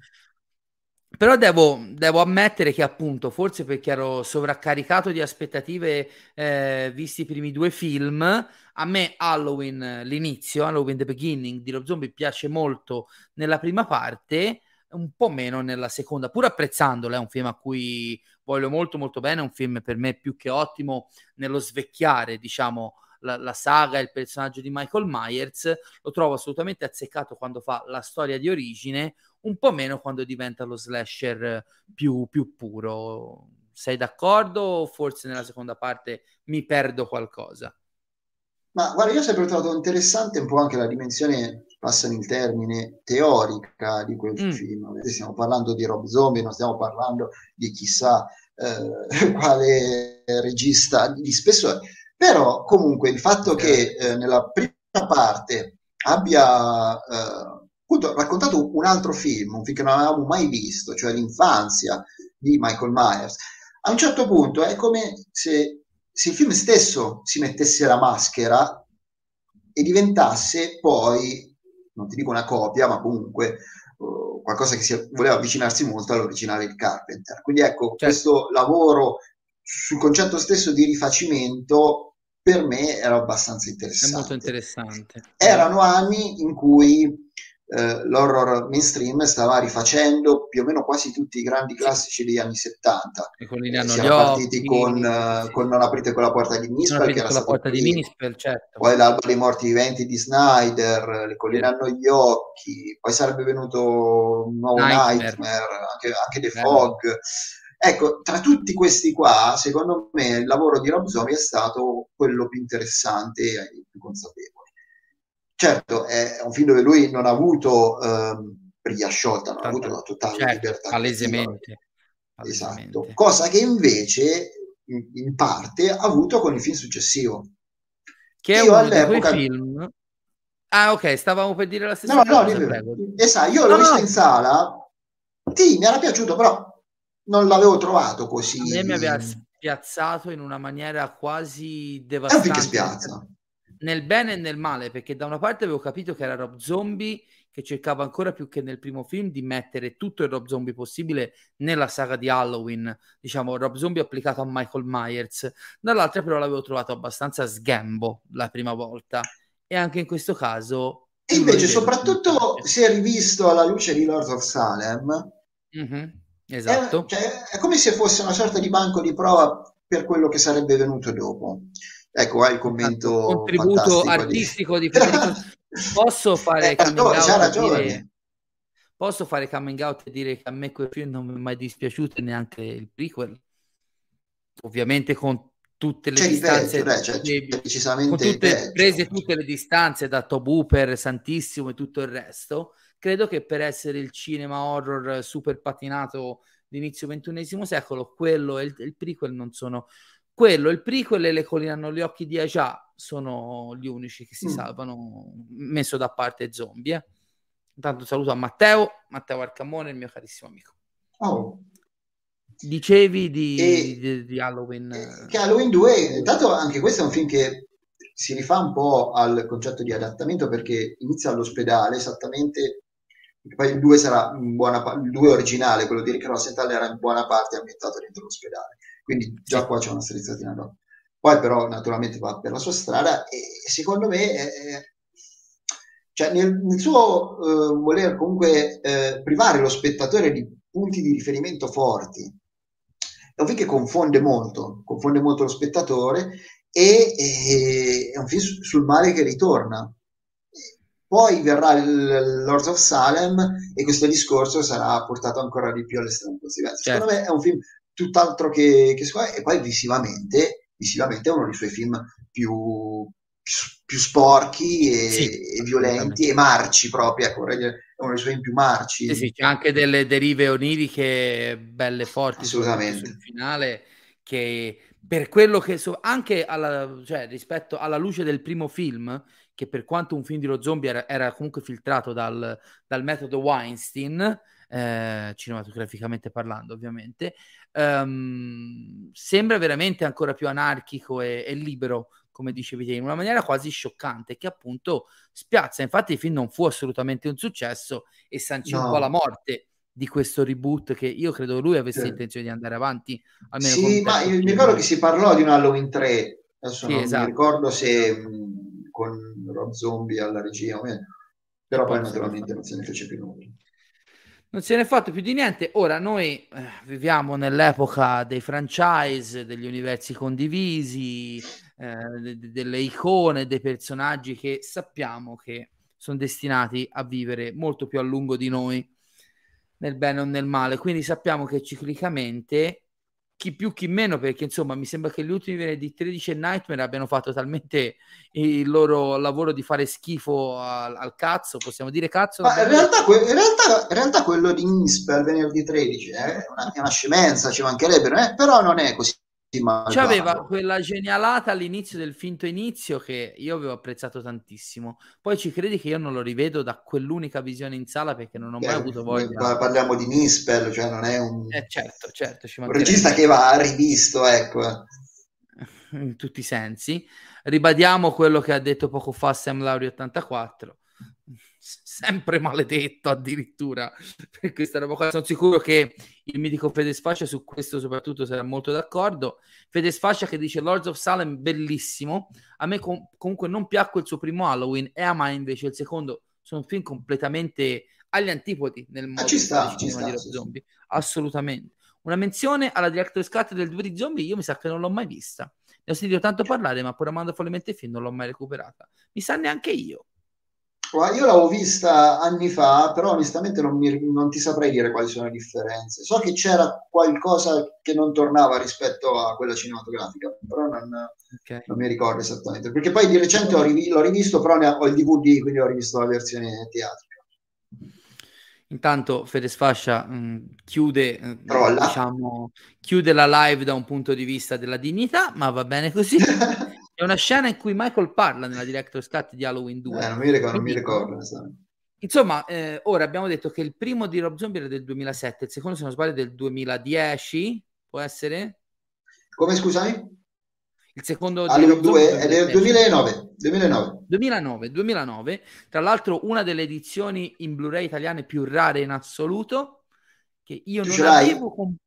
C: Però devo, devo ammettere che appunto, forse perché ero sovraccaricato di aspettative eh, visti i primi due film, a me Halloween, l'inizio, Halloween The Beginning di Rob Zombie piace molto nella prima parte, un po' meno nella seconda, pur apprezzandolo, è un film a cui voglio molto molto bene, è un film per me più che ottimo nello svecchiare, diciamo, la, la saga e il personaggio di Michael Myers, lo trovo assolutamente azzeccato quando fa la storia di origine, un po' meno quando diventa lo slasher più, più puro. Sei d'accordo o forse nella seconda parte mi perdo qualcosa?
D: Ma guarda, io ho sempre trovato interessante un po' anche la dimensione, passano il termine, teorica di quel
C: Mm.
D: film. Stiamo parlando di Rob Zombie, non stiamo parlando di chissà eh, quale regista di spessore. Però comunque il fatto che eh, nella prima parte abbia eh, appunto raccontato un altro film, un film che non avevamo mai visto, cioè l'infanzia di Michael Myers, a un certo punto è come se, se il film stesso si mettesse la maschera e diventasse poi, non ti dico una copia, ma comunque uh, qualcosa che si voleva avvicinarsi molto all'originale di Carpenter. Quindi ecco,
C: Certo.
D: questo lavoro sul concetto stesso di rifacimento per me era abbastanza
C: È
D: interessante.
C: molto interessante.
D: Erano anni in cui eh, l'horror mainstream stava rifacendo più o meno quasi tutti i grandi classici degli anni 70.
C: I colini
D: Eh, siamo partiti
C: occhi,
D: con, eh,
C: sì.
D: con Non aprite quella porta di Nispel, che era stato
C: porta di. Minispel, certo.
D: Poi l'albo dei morti viventi di Snyder, Le colline
C: Sì.
D: hanno gli occhi, poi sarebbe venuto un nuovo
C: Nightmare.
D: Nightmare, anche, anche The
C: Bello.
D: Fog. Ecco, tra tutti questi qua, secondo me il lavoro di Rob Zombie è stato quello più interessante e più consapevole. Certo, è un film dove lui non ha avuto briglia sciolta, non ha avuto la totale
C: Certo,
D: libertà
C: palesemente.
D: Esatto, cosa che invece in, in parte ha avuto con il film successivo.
C: Che è
D: Io all'epoca-
C: film... Ah, ok, stavamo per dire la stessa
D: No, no,
C: cosa,
D: dico-
C: prego.
D: e sai, io l'ho
C: No,
D: visto
C: no.
D: in sala, sì, mi era piaciuto, però non l'avevo trovato così.
C: A me mi aveva spiazzato in una maniera quasi
D: È un
C: devastante.
D: film che spiazza.
C: Nel bene e nel male, perché da una parte avevo capito che era Rob Zombie che cercava ancora più che nel primo film di mettere tutto il Rob Zombie possibile nella saga di Halloween, diciamo Rob Zombie applicato a Michael Myers. Dall'altra però l'avevo trovato abbastanza sgambo la prima volta e anche in questo caso
D: E invece, soprattutto
C: piace.
D: se rivisto alla luce di Lords of Salem,
C: Mhm. Esatto.
D: È, cioè, è come se fosse una sorta di banco di prova per quello che sarebbe venuto dopo. Ecco, qua il commento
C: esatto. contributo artistico di, di Federico. Posso fare
D: eh,
C: dire, posso fare coming out e dire che a me quel film non mi è mai dispiaciuto neanche il prequel. Ovviamente con tutte le
D: c'è
C: distanze
D: peggio, cioè, decisamente
C: con tutte, prese tutte le distanze da Tobu per Santissimo e tutto il resto credo che per essere il cinema horror super patinato d'inizio XXI secolo quello e il, il prequel non sono quello, il prequel e le colline hanno gli occhi di Aja sono gli unici che si mm. salvano messo da parte zombie eh. intanto saluto a Matteo Matteo Arcamone il mio carissimo amico
D: oh
C: Dicevi di, e, di, di Halloween.
D: Che Halloween 2, intanto anche questo è un film che si rifà un po' al concetto di adattamento perché inizia all'ospedale esattamente poi il 2 sarà in buona parte, il 2 originale, quello di Rick Rosenthal era in buona parte ambientato dentro l'ospedale, quindi già qua c'è una strizzatina dopo. Poi però naturalmente va per la sua strada e secondo me è, cioè nel, nel suo uh, voler comunque uh, privare lo spettatore di punti di riferimento forti è un film che confonde molto, confonde molto lo spettatore e, e è un film sul male che ritorna. Poi verrà il Lords of Salem e questo discorso sarà portato ancora di più all'estremo. Certo. Secondo me è un film tutt'altro che, che e poi visivamente, visivamente è uno dei suoi film più, più sporchi e, sì, e violenti e marci proprio, ecco, è uno dei suoi più marci.
C: Sì, sì, c'è anche delle derive oniriche belle forti
D: Assolutamente.
C: sul finale che per quello che so, anche alla, cioè, rispetto alla luce del primo film, che per quanto un film di lo zombie era, era comunque filtrato dal, dal metodo Weinstein, eh, cinematograficamente parlando ovviamente, ehm, sembra veramente ancora più anarchico e, e libero come dicevi te, in una maniera quasi scioccante, che appunto spiazza. Infatti il film non fu assolutamente un successo e sancì un po' la morte di questo reboot che io credo lui avesse sì. intenzione di andare avanti.
D: Almeno sì, ma mi ricordo che si parlò di un Halloween 3, adesso sì, non esatto. mi ricordo se mh, con Rob Zombie alla regia, però poi naturalmente non se ne fece più nulla
C: non se ne è fatto più di niente. Ora noi eh, viviamo nell'epoca dei franchise, degli universi condivisi, eh, de- delle icone, dei personaggi che sappiamo che sono destinati a vivere molto più a lungo di noi, nel bene o nel male. Quindi sappiamo che ciclicamente chi più chi meno perché insomma mi sembra che gli ultimi venerdì 13 e Nightmare abbiano fatto talmente il loro lavoro di fare schifo al, al cazzo possiamo dire cazzo
D: ma in realtà, que- in, realtà, in realtà, quello di Nisper venerdì 13 è una, è una scemenza ci mancherebbe eh? però non è così
C: C'aveva quella genialata all'inizio del finto inizio che io avevo apprezzato tantissimo. Poi ci credi che io non lo rivedo da quell'unica visione in sala perché non ho mai eh, avuto voglia.
D: Parliamo di Nispel, cioè non è un,
C: eh, certo, certo,
D: un regista che va rivisto, ecco.
C: In tutti i sensi. Ribadiamo quello che ha detto poco fa Sam Lauri 84 sempre maledetto addirittura per questa roba qua. Sono sicuro che il mitico Fede Sfascia su questo soprattutto sarà molto d'accordo. Fede Sfascia che dice Lords of Salem bellissimo, a me com- comunque non piacque il suo primo Halloween e a me invece il secondo sono film completamente agli antipodi nel modo
D: ah, ci sta,
C: ci
D: sta,
C: di sì, zombie, assolutamente. Una menzione alla director's cut del 2 di zombie, io mi sa che non l'ho mai vista. Ne ho sentito tanto parlare, ma pur amando follemente il film non l'ho mai recuperata. Mi sa neanche io.
D: Io l'avevo vista anni fa, però onestamente non, mi, non, ti saprei dire quali sono le differenze. So che c'era qualcosa che non tornava rispetto a quella cinematografica, però non, okay. non mi ricordo esattamente. Perché poi di recente ho riv- l'ho rivisto, però ho il DVD, quindi ho rivisto la versione teatrica.
C: Intanto Fede Sfascia mh, mm, chiude, eh, diciamo, chiude la live da un punto di vista della dignità, ma va bene così. È una scena in cui Michael parla nella director's cut di Halloween 2.
D: Eh, non mi ricordo, non mi ricordo.
C: Insomma, eh, ora abbiamo detto che il primo di Rob Zombie era del 2007, il secondo, se non sbaglio, è del 2010, può essere?
D: Come, scusami?
C: Il secondo
D: di Rob 2 è del 2009. 2009.
C: 2009. 2009. Tra l'altro una delle edizioni in Blu-ray italiane più rare in assoluto, che io non avevo... Comp-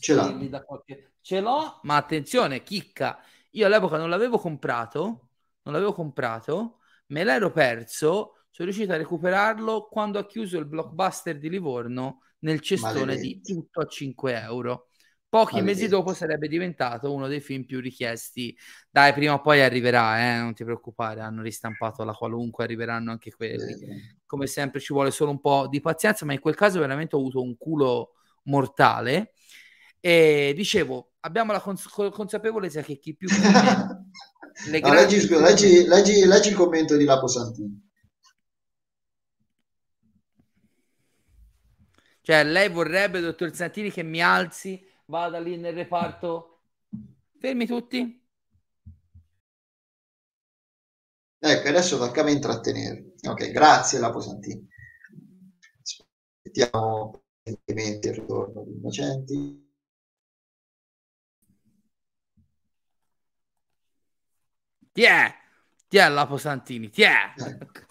D: Ce l'ha.
C: Qualche... Ce l'ho, ma attenzione, chicca, io all'epoca non l'avevo comprato, non l'avevo comprato, me l'ero perso sono riuscito a recuperarlo quando ha chiuso il blockbuster di Livorno nel cestone Maledetto. di tutto a 5 euro. Pochi Maledetto. mesi dopo sarebbe diventato uno dei film più richiesti. Dai, prima o poi arriverà, eh? non ti preoccupare, hanno ristampato la qualunque, arriveranno anche quelli. Eh. Come sempre ci vuole solo un po' di pazienza, ma in quel caso veramente ho avuto un culo mortale. E dicevo, abbiamo la cons- consapevolezza che chi più...
D: le no, leggi, leggi, leggi, leggi, il commento di Lapo Santini.
C: Cioè, lei vorrebbe, dottor Santini, che mi alzi, vada lì nel reparto. Fermi tutti.
D: Ecco, adesso tocca a me intrattenere. Ok, grazie Lapo Santini. Aspettiamo il ritorno di Innocenti.
C: Ti è, ti è Lapo Santini, ti è.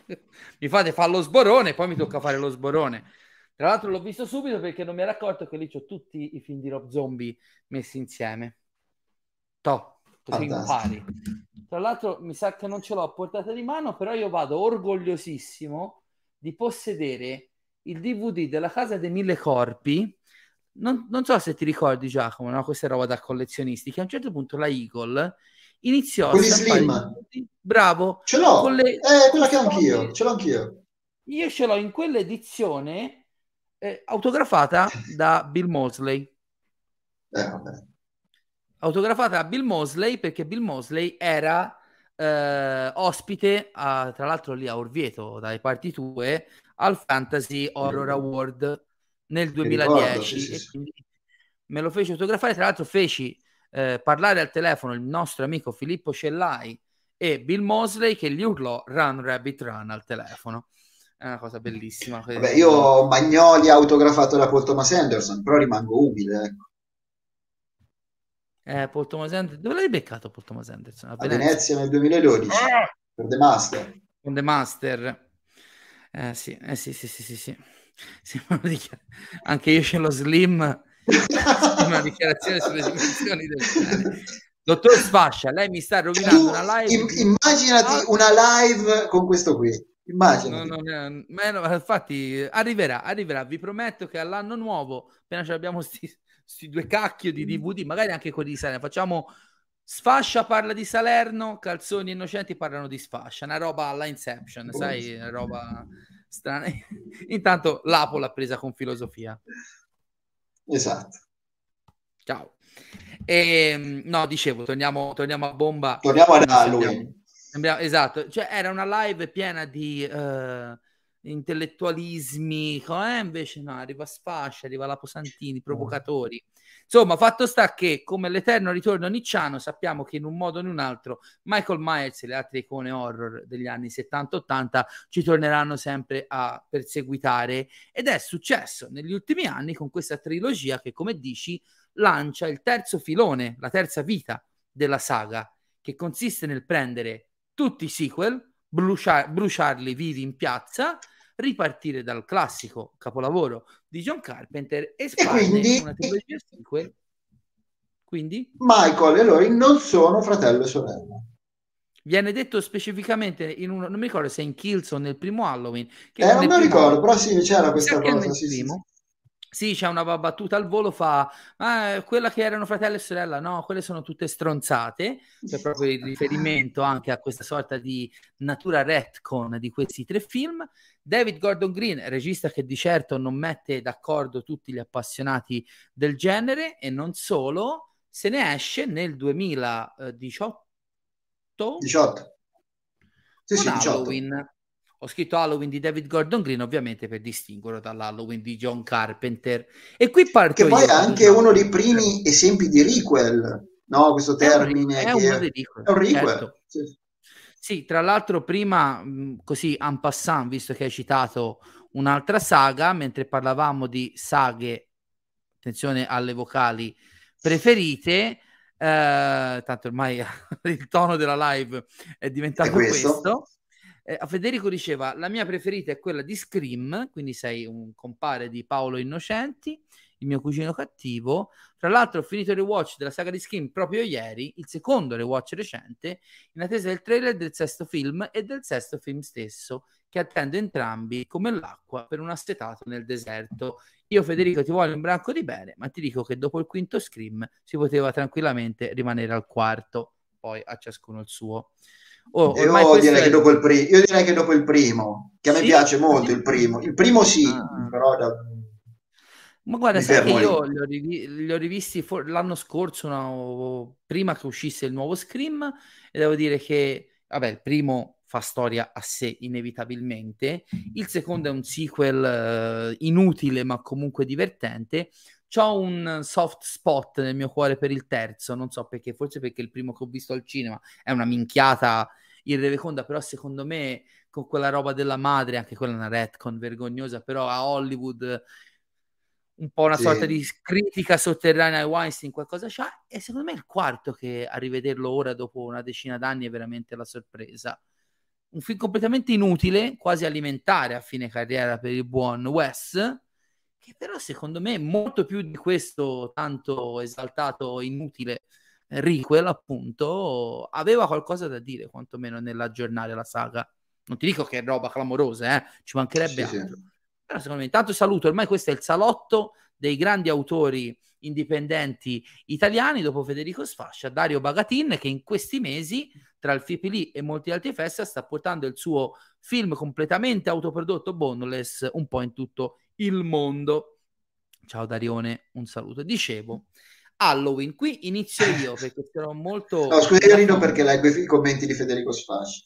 C: Eh. mi fate fare lo sborone, poi mi tocca fare lo sborone. Tra l'altro l'ho visto subito perché non mi ero accorto che lì c'ho tutti i film di Rob Zombie messi insieme. To, così impari. Tra l'altro mi sa che non ce l'ho a portata di mano, però io vado orgogliosissimo di possedere il DVD della Casa dei Mille Corpi. Non, non so se ti ricordi Giacomo, no? questa roba da collezionisti, che a un certo punto la Eagle iniziò
D: a slim.
C: Bravo.
D: Ce l'ho. Le... Eh, quella che ho anch'io, ce l'ho anch'io.
C: Io ce l'ho in quell'edizione eh, autografata da Bill Mosley.
D: Eh,
C: autografata da Bill Mosley perché Bill Mosley era eh, ospite, a, tra l'altro lì a Orvieto, dai parti tue, al Fantasy Horror Award nel 2010. Ricordo, sì, sì, sì. Me lo feci autografare, tra l'altro feci eh, parlare al telefono il nostro amico Filippo Cellai e Bill Mosley che gli urlò Run Rabbit Run al telefono è una cosa bellissima.
D: Vabbè, io ho Magnoli autografato da Paul Thomas Anderson, però rimango umile. Ecco.
C: Eh, Paul Thomas Anderson, dove l'hai beccato Paul Thomas Anderson?
D: A, a Venezia. Venezia nel 2012, ah! per The Master.
C: Con The Master. Eh sì, eh, sì, sì, sì, sì, sì. sì Anche io ce l'ho slim. Una dichiarazione sulle dimensioni del genere. Dottor Sfascia, lei mi sta rovinando tu, una live.
D: Immaginati ah. una live con questo qui. Immagino.
C: No, no, no, infatti arriverà, arriverà. Vi prometto che all'anno nuovo, appena abbiamo questi due cacchio di DVD, magari anche quelli di Salerno, facciamo Sfascia parla di Salerno, Calzoni Innocenti parlano di Sfascia, una roba alla Inception, oh, sai, una roba strana. Intanto l'Apo l'ha presa con filosofia.
D: Esatto.
C: Ciao. E, ehm, no, dicevo, torniamo, torniamo a bomba.
D: Torniamo ad Halloween.
C: Sembra, esatto, cioè era una live piena di uh, intellettualismi, eh, invece no, arriva Sfascia, arriva la Posantini, provocatori. Insomma, fatto sta che come l'eterno ritorno nicciano sappiamo che in un modo o in un altro Michael Myers e le altre icone horror degli anni 70-80 ci torneranno sempre a perseguitare. Ed è successo negli ultimi anni con questa trilogia che come dici lancia il terzo filone, la terza vita della saga che consiste nel prendere tutti i sequel, bruciar- bruciarli vivi in piazza, ripartire dal classico capolavoro di John Carpenter e, e quindi una trilogia sequel. Quindi
D: Michael e Lori non sono fratello e sorella.
C: Viene detto specificamente in uno, non mi ricordo se è in Kills o nel primo Halloween.
D: Che eh, non mi ricordo, però sì, c'era questa cosa. Sì,
C: sì, sì, c'è una battuta al volo, fa ah, quella che erano fratello e sorella, no, quelle sono tutte stronzate, c'è proprio il riferimento anche a questa sorta di natura retcon di questi tre film. David Gordon Green, regista che di certo non mette d'accordo tutti gli appassionati del genere e non solo, se ne esce nel 2018.
D: 18.
C: Sì, sì, 18. Halloween ho scritto Halloween di David Gordon Green, ovviamente per distinguerlo dall'Halloween di John Carpenter. E qui parto
D: Che poi è anche uno dei primi esempi di requel, no? Questo termine.
C: È, un, è dei requel.
D: È un requel. Certo.
C: Sì. sì. tra l'altro prima, così en passant, visto che hai citato un'altra saga, mentre parlavamo di saghe, attenzione alle vocali, preferite, eh, tanto ormai il tono della live è diventato è questo. questo eh, Federico diceva: La mia preferita è quella di Scream, quindi sei un compare di Paolo Innocenti. il mio cugino cattivo. Tra l'altro ho finito il rewatch della saga di Scream proprio ieri, il secondo rewatch recente, in attesa del trailer del sesto film e del sesto film stesso, che attendo entrambi come l'acqua per un assetato nel deserto. Io Federico ti voglio un branco di bene, ma ti dico che dopo il quinto Scream si poteva tranquillamente rimanere al quarto, poi a ciascuno il suo.
D: Oh, io, direi è... che dopo il pri- io direi che dopo il primo, che a me sì? piace molto il primo. Il primo sì, ah. però da...
C: Ma guarda, sai che io li ho, rivi- li ho rivisti for- l'anno scorso, no, prima che uscisse il nuovo Scream, e devo dire che, vabbè, il primo fa storia a sé inevitabilmente, il secondo è un sequel uh, inutile ma comunque divertente, ho un soft spot nel mio cuore per il terzo, non so perché, forse perché il primo che ho visto al cinema è una minchiata irreveconda, però secondo me con quella roba della madre, anche quella è una retcon vergognosa, però a Hollywood un po' una sì. sorta di critica sotterranea ai Weinstein, qualcosa c'ha, e secondo me il quarto che a rivederlo ora dopo una decina d'anni è veramente la sorpresa. Un film completamente inutile, quasi alimentare a fine carriera per il buon Wes, che però secondo me molto più di questo tanto esaltato inutile Requel appunto aveva qualcosa da dire quantomeno nell'aggiornare la saga non ti dico che è roba clamorosa eh? ci mancherebbe sì, altro sì. però secondo me intanto saluto ormai questo è il salotto dei grandi autori indipendenti italiani dopo Federico Sfascia, Dario Bagatin che in questi mesi tra il FIPLI e molti altri festival sta portando il suo film completamente autoprodotto boneless un po' in tutto il mondo. Ciao Darione, un saluto. Dicevo, Halloween, qui inizio io perché sarò molto...
D: No, scusa, io rido perché leggo i commenti di Federico Sfasci.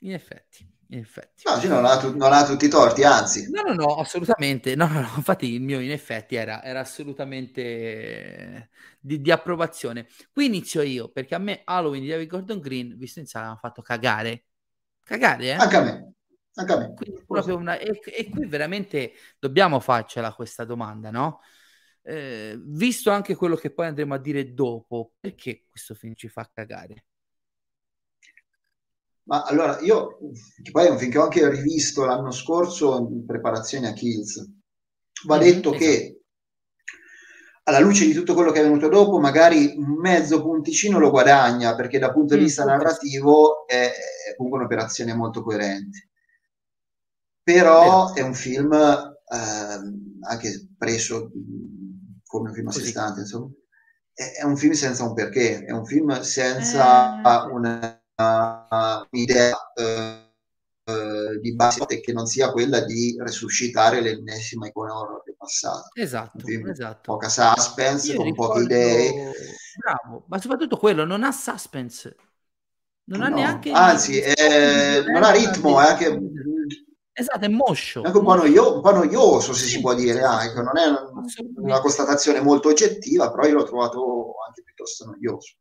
C: In effetti, in effetti.
D: No, non ha, tu- non ha, tutti i torti, anzi.
C: No, no, no, assolutamente. No, no, no. Infatti il mio in effetti era, era assolutamente di, di, approvazione. Qui inizio io, perché a me Halloween di David Gordon Green, visto in sala, mi ha fatto cagare. Cagare, eh?
D: Anche a me. Anche a me.
C: Una, e, e, qui veramente dobbiamo farcela questa domanda, no? Eh, visto anche quello che poi andremo a dire dopo, perché questo film ci fa cagare?
D: Ma allora, io, che poi è un film che ho anche rivisto l'anno scorso in preparazione a Kills, va mm-hmm, detto esatto. che alla luce di tutto quello che è venuto dopo, magari mezzo punticino lo guadagna, perché dal punto di mm, vista narrativo è comunque un'operazione molto coerente però è un film eh, anche preso come un film a sé stante, insomma, è, è, un film senza un perché, è un film senza eh. un'idea uh, uh, di base che non sia quella di resuscitare l'ennesima icona horror del passato.
C: Esatto, esatto.
D: Poca suspense, Io con ricordo... poche idee.
C: Bravo, ma soprattutto quello non ha suspense. Non no. ha neanche...
D: Anzi, è... non ha ritmo, è anche
C: Esatto, è moscio.
D: È anche un po', noio- un po noioso, se si può dire, anche. non è una, una constatazione molto oggettiva, però io l'ho trovato anche piuttosto noioso.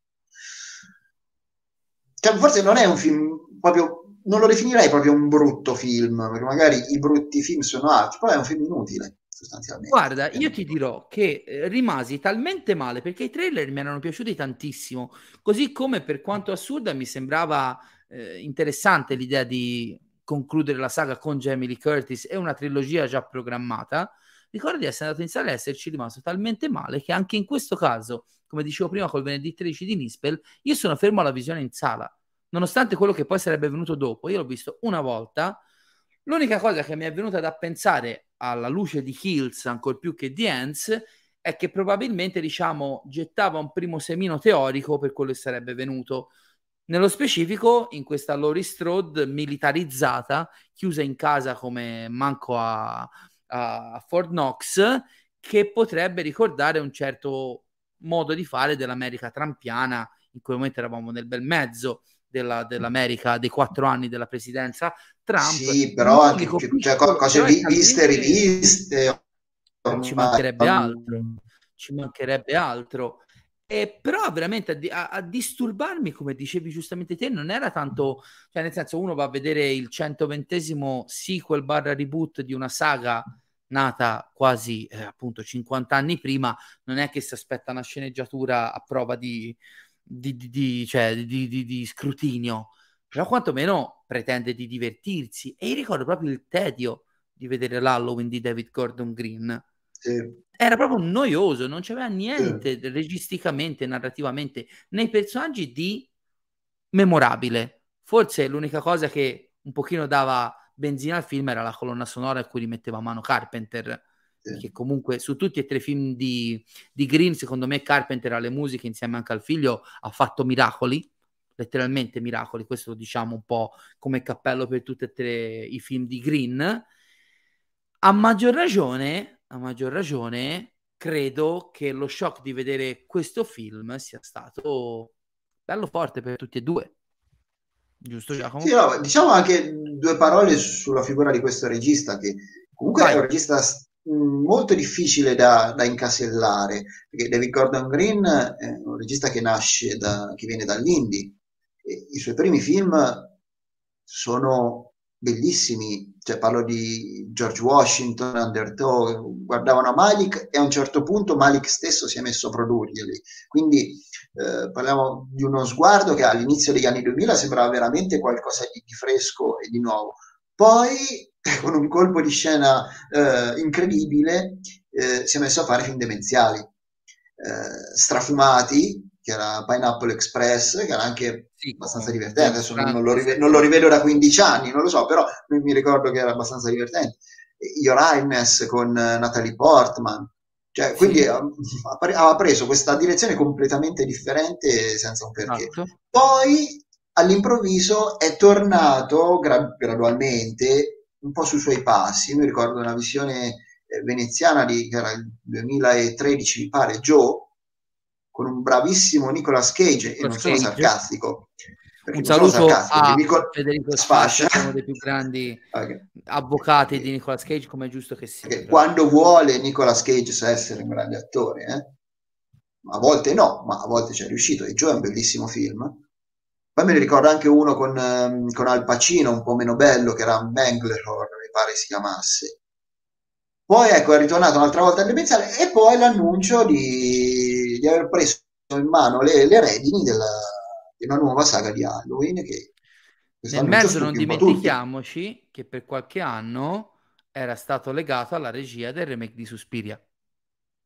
D: Cioè, forse non è un film proprio, non lo definirei proprio un brutto film, perché magari i brutti film sono altri, però è un film inutile. Sostanzialmente.
C: Guarda, io ti dirò che eh, rimasi talmente male perché i trailer mi erano piaciuti tantissimo, così come per quanto assurda mi sembrava eh, interessante l'idea di concludere la saga con Jamie Lee Curtis e una trilogia già programmata, ricordo di essere andato in sala e esserci rimasto talmente male che anche in questo caso, come dicevo prima col venerdì 13 di Nispel, io sono fermo alla visione in sala. Nonostante quello che poi sarebbe venuto dopo, io l'ho visto una volta. L'unica cosa che mi è venuta da pensare alla luce di Hills, ancor più che di Ends, è che probabilmente, diciamo, gettava un primo semino teorico per quello che sarebbe venuto. Nello specifico, in questa Lori Strode militarizzata, chiusa in casa come manco a, a Fort Knox, che potrebbe ricordare un certo modo di fare dell'America trampiana, in quel momento eravamo nel bel mezzo della, dell'America dei quattro anni della presidenza Trump.
D: Sì, però anche cioè, cose vi, viste e riviste.
C: Ci mancherebbe altro. Ci mancherebbe altro. Eh, però veramente a, a, disturbarmi, come dicevi giustamente te, non era tanto, cioè nel senso uno va a vedere il 120 sequel barra reboot di una saga nata quasi eh, appunto 50 anni prima, non è che si aspetta una sceneggiatura a prova di, di, di, di cioè, scrutinio, però quantomeno pretende di divertirsi. E io ricordo proprio il tedio di vedere l'Halloween di David Gordon Green Sì. Era proprio noioso, non c'aveva niente sì. registicamente, narrativamente, nei personaggi di memorabile. Forse l'unica cosa che un pochino dava benzina al film era la colonna sonora a cui rimetteva mano Carpenter, sì. che comunque su tutti e tre i film di, di Green, secondo me Carpenter alle musiche insieme anche al figlio ha fatto miracoli, letteralmente miracoli, questo lo diciamo un po' come cappello per tutti e tre i film di Green. A maggior ragione, a maggior ragione, credo che lo shock di vedere questo film sia stato bello forte per tutti e due. Giusto Giacomo?
D: Sì, no, diciamo anche due parole sulla figura di questo regista che comunque Vai. è un regista molto difficile da, da, incasellare perché David Gordon Green è un regista che nasce da, che viene dall'indie i suoi primi film sono bellissimi cioè parlo di George Washington, Undertow guardavano Malik e a un certo punto Malik stesso si è messo a produrli quindi eh, parliamo di uno sguardo che all'inizio degli anni 2000 sembrava veramente qualcosa di, di fresco e di nuovo. Poi con un colpo di scena eh, incredibile, eh, si è messo a fare film demenziali, eh, strafumati, che era Pineapple Express, che era anche sì, abbastanza divertente, adesso non lo, rivedo, non lo, rivedo da 15 anni, non lo so, però mi ricordo che era abbastanza divertente. Your Highness con Natalie Portman, cioè, quindi sì. ha, preso questa direzione completamente differente senza un perché. Esatto. Poi all'improvviso è tornato gra- gradualmente un po' sui suoi passi. Mi ricordo una visione eh, veneziana di, che era il 2013, mi pare, Joe, con un bravissimo Nicolas Cage, e non sono sarcastico.
C: Un saluto a Nico... Federico Sfascia, uno dei più grandi okay. avvocati di Nicolas Cage, come è giusto che sia.
D: Perché quando vuole Nicolas Cage sa essere un grande attore, eh? a volte no, ma a volte ci è riuscito. E Joe è un bellissimo film poi me ne ricordo anche uno con, ehm, con Al Pacino, un po' meno bello, che era Bangalore, mi pare si chiamasse. Poi ecco, è ritornato un'altra volta a demenziale e poi l'annuncio di, di aver preso in mano le, le redini della, di una nuova saga di Halloween. Che
C: Nel mezzo non dimentichiamoci che per qualche anno era stato legato alla regia del remake di Suspiria.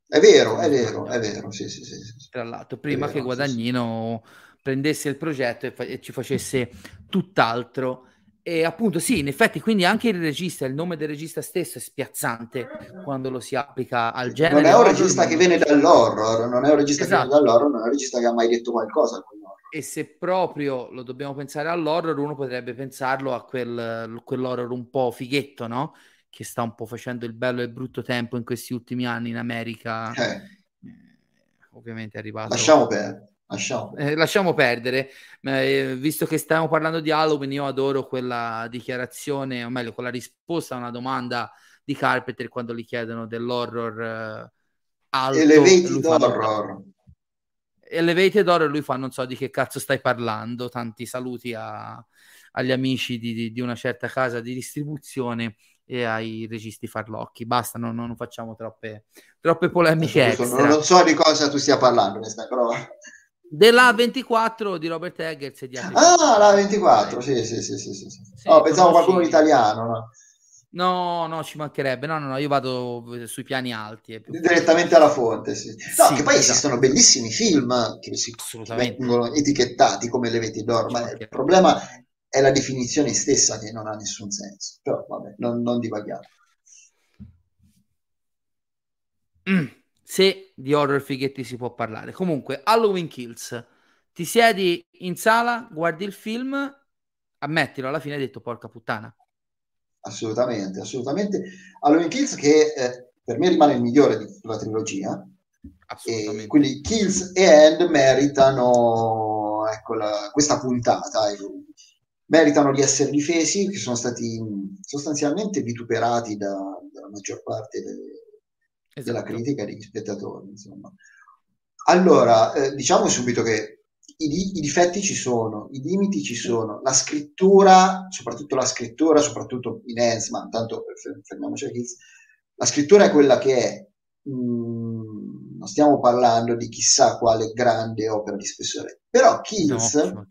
D: È vero, è vero, è vero, sì, sì, sì, sì.
C: Tra l'altro, prima vero, che Guadagnino prendesse il progetto e, fa- e ci facesse tutt'altro. E appunto, sì, in effetti, quindi anche il regista, il nome del regista stesso è spiazzante quando lo si applica al genere.
D: Non è un regista che viene dall'horror, non è un regista esatto. che viene dall'horror, non è un regista che ha mai detto qualcosa.
C: E se proprio lo dobbiamo pensare all'horror, uno potrebbe pensarlo a quel, quell'horror un po' fighetto, no? Che sta un po' facendo il bello e il brutto tempo in questi ultimi anni in America. Eh. Eh, ovviamente è arrivato.
D: Lasciamo perdere. Lasciamo.
C: Eh, lasciamo perdere, eh, visto che stiamo parlando di Halloween, io adoro quella dichiarazione, o meglio, quella risposta a una domanda di Carpenter quando gli chiedono dell'horror eh, alto.
D: Elevated horror.
C: Elevated horror, lui fa non so di che cazzo stai parlando, tanti saluti a, agli amici di, di, di, una certa casa di distribuzione e ai registi farlocchi. Basta, non, non facciamo troppe, troppe polemiche.
D: Non, non, so di cosa tu stia parlando, però
C: della 24 di Robert Eggers e di
D: altri Ah, la 24, sì, sì, sì, sì, sì. sì no, pensavo qualcuno di italiano, no?
C: No, no, ci mancherebbe. No, no, no, io vado sui piani alti.
D: Direttamente alla fonte, sì. No, sì, che poi esatto. esistono bellissimi film che si vengono etichettati come le veti d'oro, ma il problema è la definizione stessa che non ha nessun senso. Però vabbè, non, non divaghiamo.
C: Mm se di horror fighetti si può parlare. Comunque, Halloween Kills. Ti siedi in sala, guardi il film, ammettilo, alla fine hai detto porca puttana.
D: Assolutamente, assolutamente. Halloween Kills che eh, per me rimane il migliore di tutta la trilogia. E quindi Kills e End meritano ecco, la, questa puntata. Ecco. Meritano di essere difesi, che sono stati sostanzialmente vituperati da, dalla maggior parte delle, esatto. della critica e degli spettatori. Insomma. Allora, eh, diciamo subito che i, i, difetti ci sono, i limiti ci sono, la scrittura, soprattutto la scrittura, soprattutto in Ensman, tanto fermiamoci a Hills, la scrittura è quella che è, mm, non stiamo parlando di chissà quale grande opera di spessore, però Kills no,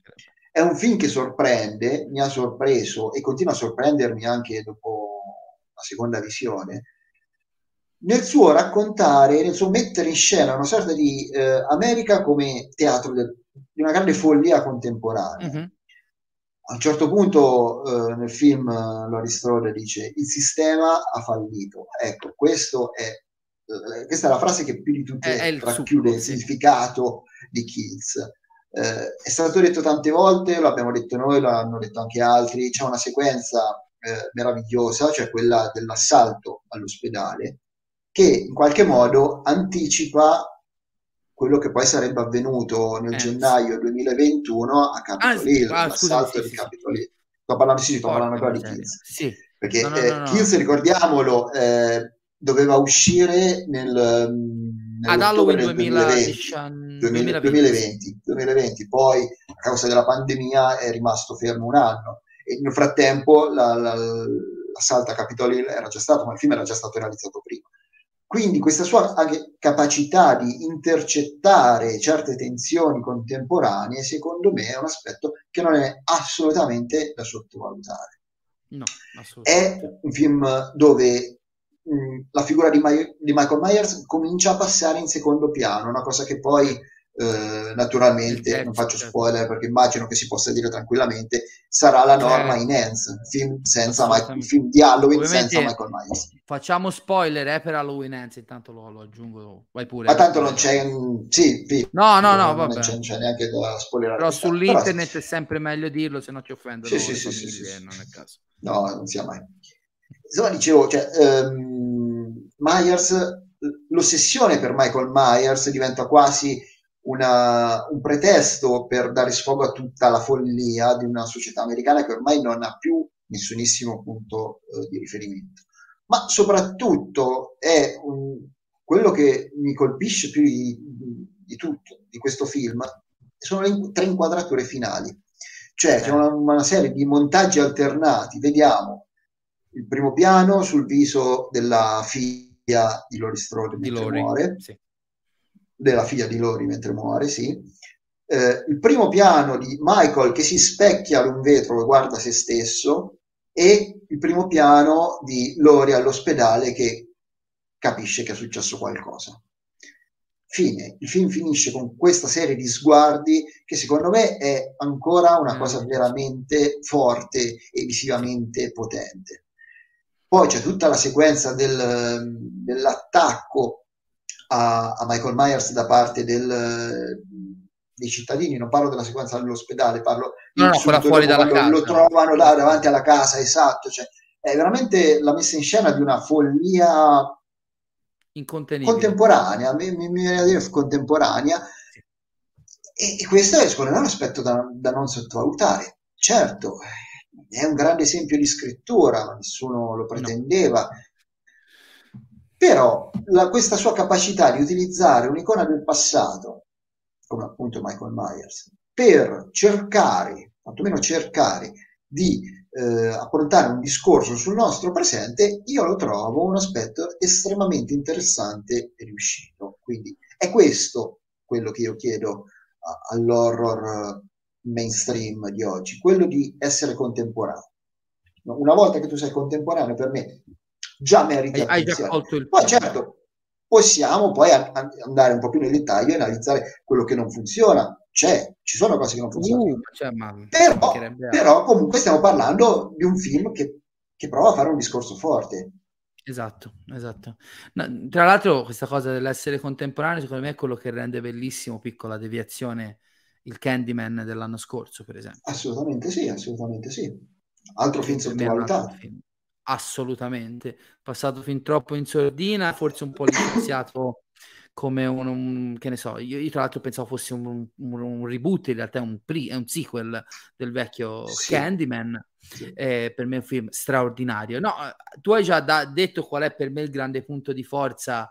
D: è un film che sorprende, mi ha sorpreso e continua a sorprendermi anche dopo la seconda visione, nel suo raccontare, nel suo mettere in scena una sorta di eh, America come teatro del, di una grande follia contemporanea. Mm-hmm. A un certo punto eh, nel film eh, Loris Strode dice il sistema ha fallito. Ecco, è, eh, questa è la frase che più di tutte è, è racchiude il, significato di Kills. Eh, è stato detto tante volte, lo abbiamo detto noi, lo hanno detto anche altri, c'è una sequenza eh, meravigliosa, cioè quella dell'assalto all'ospedale, che in qualche modo anticipa quello che poi sarebbe avvenuto nel eh, gennaio 2021 a Capitol ah, Hill, ah, l'assalto sì, di Capitol Hill. Sto parlando, sì, sto parlando ancora di Kills.
C: Sì.
D: Perché no, no, eh, no, Kills, ricordiamolo, eh, doveva uscire nel,
C: mm, ad Halloween 2020,
D: 2020, 2020, 2020, poi a causa della pandemia è rimasto fermo un anno e nel frattempo la, la, l'assalto a Capitol Hill era già stato, ma il film era già stato realizzato prima. Quindi questa sua capacità di intercettare certe tensioni contemporanee, secondo me, è un aspetto che non è assolutamente da sottovalutare.
C: No,
D: è un film dove mh, la figura di, My- di Michael Myers comincia a passare in secondo piano, una cosa che poi eh, naturalmente certo, non faccio certo. spoiler perché immagino che si possa dire tranquillamente sarà la norma certo. in Hands film, senza Michael, film di Halloween Ovviamente senza Michael Myers.
C: facciamo spoiler eh, per Halloween Hands intanto lo, lo, aggiungo vai pure.
D: Ma tanto non c'è sì, sì,
C: no no no
D: vabbè. Non, c'è, c'è neanche da spoilerare
C: però sull'internet però... è sempre meglio dirlo se no ci offendono
D: sì, sì, sì, sì, sì, non è caso. No non sia mai. Insomma dicevo cioè, um, Myers l'ossessione per Michael Myers diventa quasi una, un pretesto per dare sfogo a tutta la follia di una società americana che ormai non ha più nessunissimo punto eh, di riferimento. Ma soprattutto è un, quello che mi colpisce più di, di, tutto di questo film sono le tre inquadrature finali. Cioè c'è una, una serie di montaggi alternati, vediamo il primo piano sul viso della figlia di Lori Strode mentre muore, sì della figlia di Lori mentre muore, sì. Eh, il primo piano di Michael che si specchia ad un vetro e guarda se stesso e il primo piano di Lori all'ospedale che capisce che è successo qualcosa. Fine. Il film finisce con questa serie di sguardi che secondo me è ancora una cosa veramente forte e visivamente potente. Poi c'è tutta la sequenza del, dell'attacco a, a Michael Myers da parte del, dei cittadini, non parlo della sequenza dell'ospedale, parlo
C: no, no, quella fuori dalla casa.
D: Lo trovano là davanti alla casa, esatto, cioè, è veramente la messa in scena di una follia contemporanea, mi, mi, mi viene a dire contemporanea, e, e, questo è secondo me un aspetto da, da non sottovalutare. Certo, è un grande esempio di scrittura, nessuno lo pretendeva, no. Però la, questa sua capacità di utilizzare un'icona del passato, come appunto Michael Myers, per cercare, quantomeno cercare di eh, approntare un discorso sul nostro presente, io lo trovo un aspetto estremamente interessante e riuscito. Quindi è questo quello che io chiedo a, all'horror mainstream di oggi, quello di essere contemporaneo. Una volta che tu sei contemporaneo, per me già merita hai, attenzione. Hai poi certo, possiamo poi andare un po' più nel dettaglio e analizzare quello che non funziona. C'è, ci sono cose che non funzionano. Uh, cioè, però, però, comunque stiamo parlando di un film che, che prova a fare un discorso forte.
C: Esatto, esatto. No, tra l'altro questa cosa dell'essere contemporaneo secondo me è quello che rende bellissimo piccola deviazione il Candyman dell'anno scorso, per esempio.
D: Assolutamente sì, assolutamente sì. Altro film sottovalutato. Film
C: assolutamente. Passato fin troppo in sordina, forse un po' licenziato come un, un, che ne so, io, io, tra l'altro pensavo fosse un, un, un reboot, in realtà è un, pre, è un sequel del vecchio sì. Candyman. Sì. Eh, per me è un film straordinario. No, tu hai già da, detto qual è per me il grande punto di forza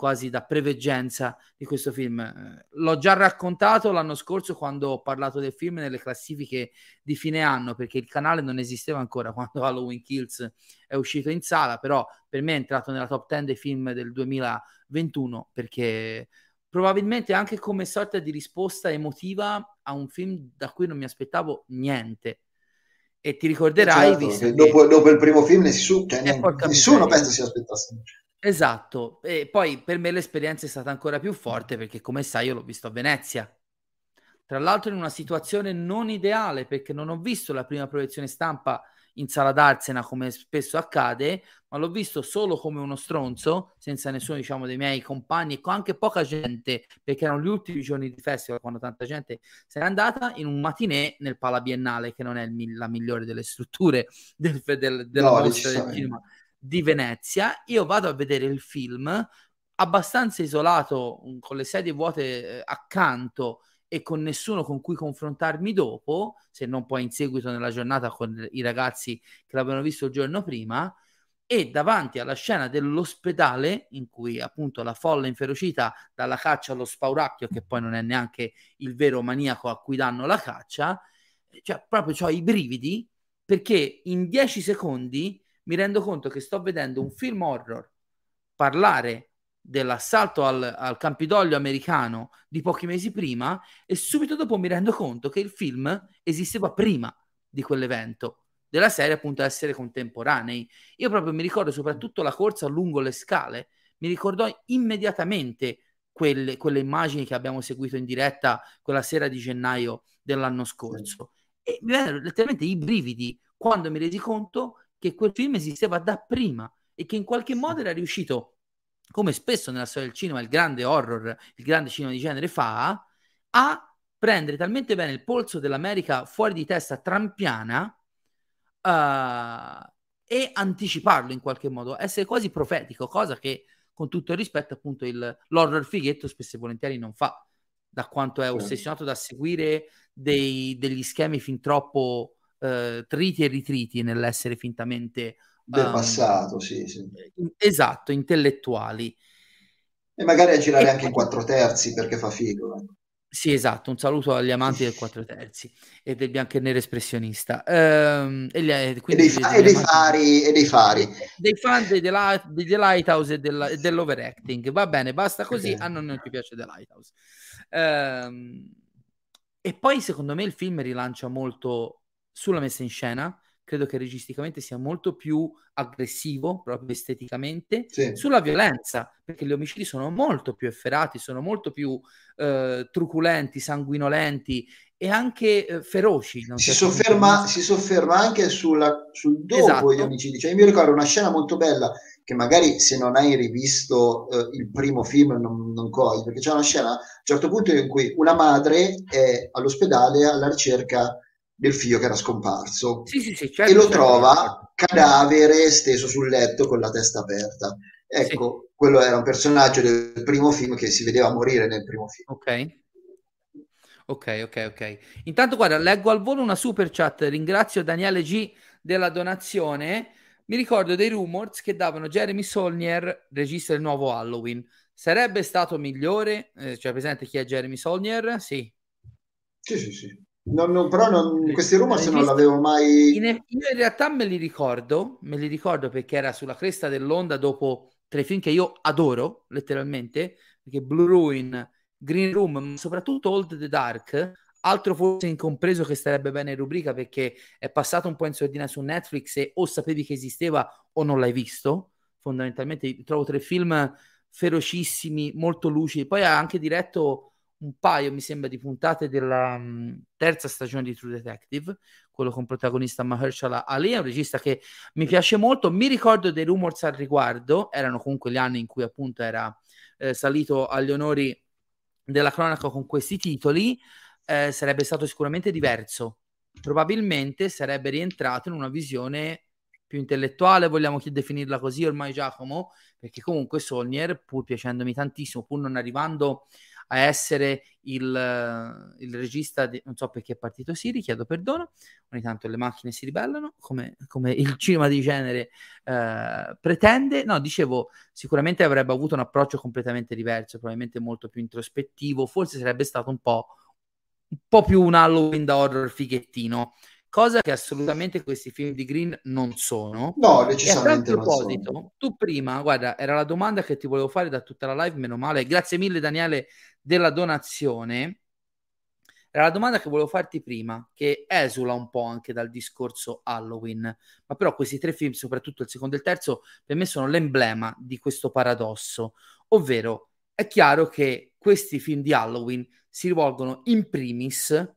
C: quasi da preveggenza di questo film. Eh, l'ho già raccontato l'anno scorso quando ho parlato del film nelle classifiche di fine anno, perché il canale non esisteva ancora quando Halloween Kills è uscito in sala, però per me è entrato nella top 10 dei film del 2021 perché probabilmente anche come sorta di risposta emotiva a un film da cui non mi aspettavo niente. E ti ricorderai,
D: certo, che dopo, dopo, il primo film nessuno, cioè, eh, nessuno pensa si aspettasse
C: Esatto, e poi per me l'esperienza è stata ancora più forte perché come sai io l'ho visto a Venezia, tra l'altro in una situazione non ideale perché non ho visto la prima proiezione stampa in sala d'Arsena come spesso accade, ma l'ho visto solo come uno stronzo, senza nessuno diciamo dei miei compagni e con anche poca gente, perché erano gli ultimi giorni di festival quando tanta gente se n'è andata in un matinè nel Pala Biennale, che non è il, la migliore delle strutture del, del, della no, mostra del cinema di Venezia. Io vado a vedere il film abbastanza isolato, con le sedie vuote eh, accanto e con nessuno con cui confrontarmi dopo, se non poi in seguito nella giornata con i ragazzi che l'avevano visto il giorno prima, e davanti alla scena dell'ospedale in cui appunto la folla inferocita dalla caccia allo spauracchio, che poi non è neanche il vero maniaco a cui danno la caccia, cioè proprio ho i brividi perché in dieci secondi mi rendo conto che sto vedendo un film horror parlare dell'assalto al, al, Campidoglio americano di pochi mesi prima e subito dopo mi rendo conto che il film esisteva prima di quell'evento della serie appunto essere contemporanei. Io proprio mi ricordo soprattutto la corsa lungo le scale mi ricordò immediatamente quelle, quelle immagini che abbiamo seguito in diretta quella sera di gennaio dell'anno scorso. E mi vennero letteralmente i brividi quando mi resi conto che quel film esisteva da prima e che in qualche modo era riuscito come spesso nella storia del cinema il grande horror, il grande cinema di genere fa, a prendere talmente bene il polso dell'America fuori di testa trampiana uh, e anticiparlo in qualche modo, essere quasi profetico, cosa che con tutto il rispetto appunto il, l'horror fighetto spesso e volentieri non fa, da quanto è ossessionato da seguire dei, degli schemi fin troppo uh, triti e ritriti nell'essere fintamente
D: del um, passato, sì, sì.
C: Esatto, intellettuali.
D: E magari a girare e anche in quattro terzi perché fa figo. Eh.
C: Sì, esatto, un saluto agli amanti del quattro terzi e del bianco e nero espressionista. Ehm, e, gli,
D: e, dei, fa- e, dei fari, e dei fari.
C: Dei fan di The, Light, The Lighthouse e della, dell'overacting. Va bene, basta così. Okay. A non, non ti piace The Lighthouse. Ehm, e poi secondo me il film rilancia molto sulla messa in scena, credo che registicamente sia molto più aggressivo, proprio esteticamente, sì. sulla violenza, perché gli omicidi sono molto più efferati, sono molto più eh, truculenti, sanguinolenti e anche eh, feroci.
D: Si sofferma, si sofferma, anche sulla, sul dopo esatto. gli omicidi. Cioè, io mi ricordo una scena molto bella che magari se non hai rivisto eh, il primo film non, non cogli, perché c'è una scena a un certo punto in cui una madre è all'ospedale alla ricerca del figlio che era scomparso
C: sì, sì, sì, certo,
D: e lo
C: certo.
D: trova cadavere steso sul letto con la testa aperta. Ecco, quello era un personaggio del primo film che si vedeva morire nel primo film.
C: Ok. Ok, ok, ok. Intanto, guarda, leggo al volo una super chat. Ringrazio Daniele G della donazione. Mi ricordo dei rumors che davano Jeremy Solnier, regista del nuovo Halloween. Sarebbe stato migliore? Eh, cioè, presente chi è Jeremy Solnier? Sì.
D: Sì, sì, sì. Non, non, però non, questi rumors non l'avevo mai...
C: In, in realtà me li ricordo, me li ricordo perché era sulla cresta dell'onda dopo tre film che io adoro, letteralmente, perché Blue Ruin, Green Room, ma soprattutto Old the Dark, altro forse incompreso che starebbe bene in rubrica perché è passato un po' in sordina su Netflix e o sapevi che esisteva o non l'hai visto. Fondamentalmente trovo tre film ferocissimi, molto lucidi. Poi ha anche diretto un paio, mi sembra, di puntate della um, terza stagione di True Detective, quello con protagonista Mahershala Ali, è un regista che mi piace molto, mi ricordo dei rumors al riguardo, erano comunque gli anni in cui appunto era eh, salito agli onori della cronaca con questi titoli, eh, sarebbe stato sicuramente diverso, probabilmente sarebbe rientrato in una visione più intellettuale, vogliamo definirla così ormai Giacomo, perché comunque Solnier, pur piacendomi tantissimo, pur non arrivando a essere il, eh, il regista, di, non so perché è partito Siri, chiedo perdono, ogni tanto le macchine si ribellano, come, come il cinema di genere eh, pretende. No, dicevo, sicuramente avrebbe avuto un approccio completamente diverso, probabilmente molto più introspettivo, forse sarebbe stato un po', un po più un Halloween da horror fighettino cosa che assolutamente questi film di Green non sono.
D: No, decisamente.
C: E a tal proposito, tu prima, guarda, era la domanda che ti volevo fare da tutta la live, meno male. Grazie mille, Daniele, della donazione. Era la domanda che volevo farti prima, che esula un po' anche dal discorso Halloween, ma però questi tre film, soprattutto il secondo e il terzo, per me sono l'emblema di questo paradosso, ovvero è chiaro che questi film di Halloween si rivolgono in primis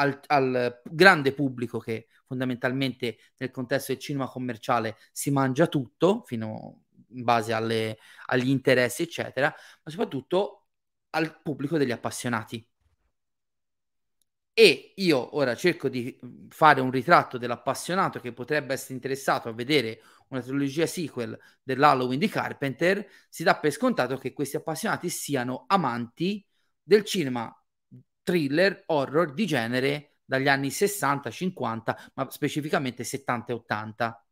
C: al, al grande pubblico che fondamentalmente nel contesto del cinema commerciale si mangia tutto, fino in base alle, agli interessi, eccetera, ma soprattutto al pubblico degli appassionati. E io ora cerco di fare un ritratto dell'appassionato che potrebbe essere interessato a vedere una trilogia sequel dell'Halloween di Carpenter, si dà per scontato che questi appassionati siano amanti del cinema thriller, horror di genere dagli anni 60, 50, ma specificamente 70 e 80.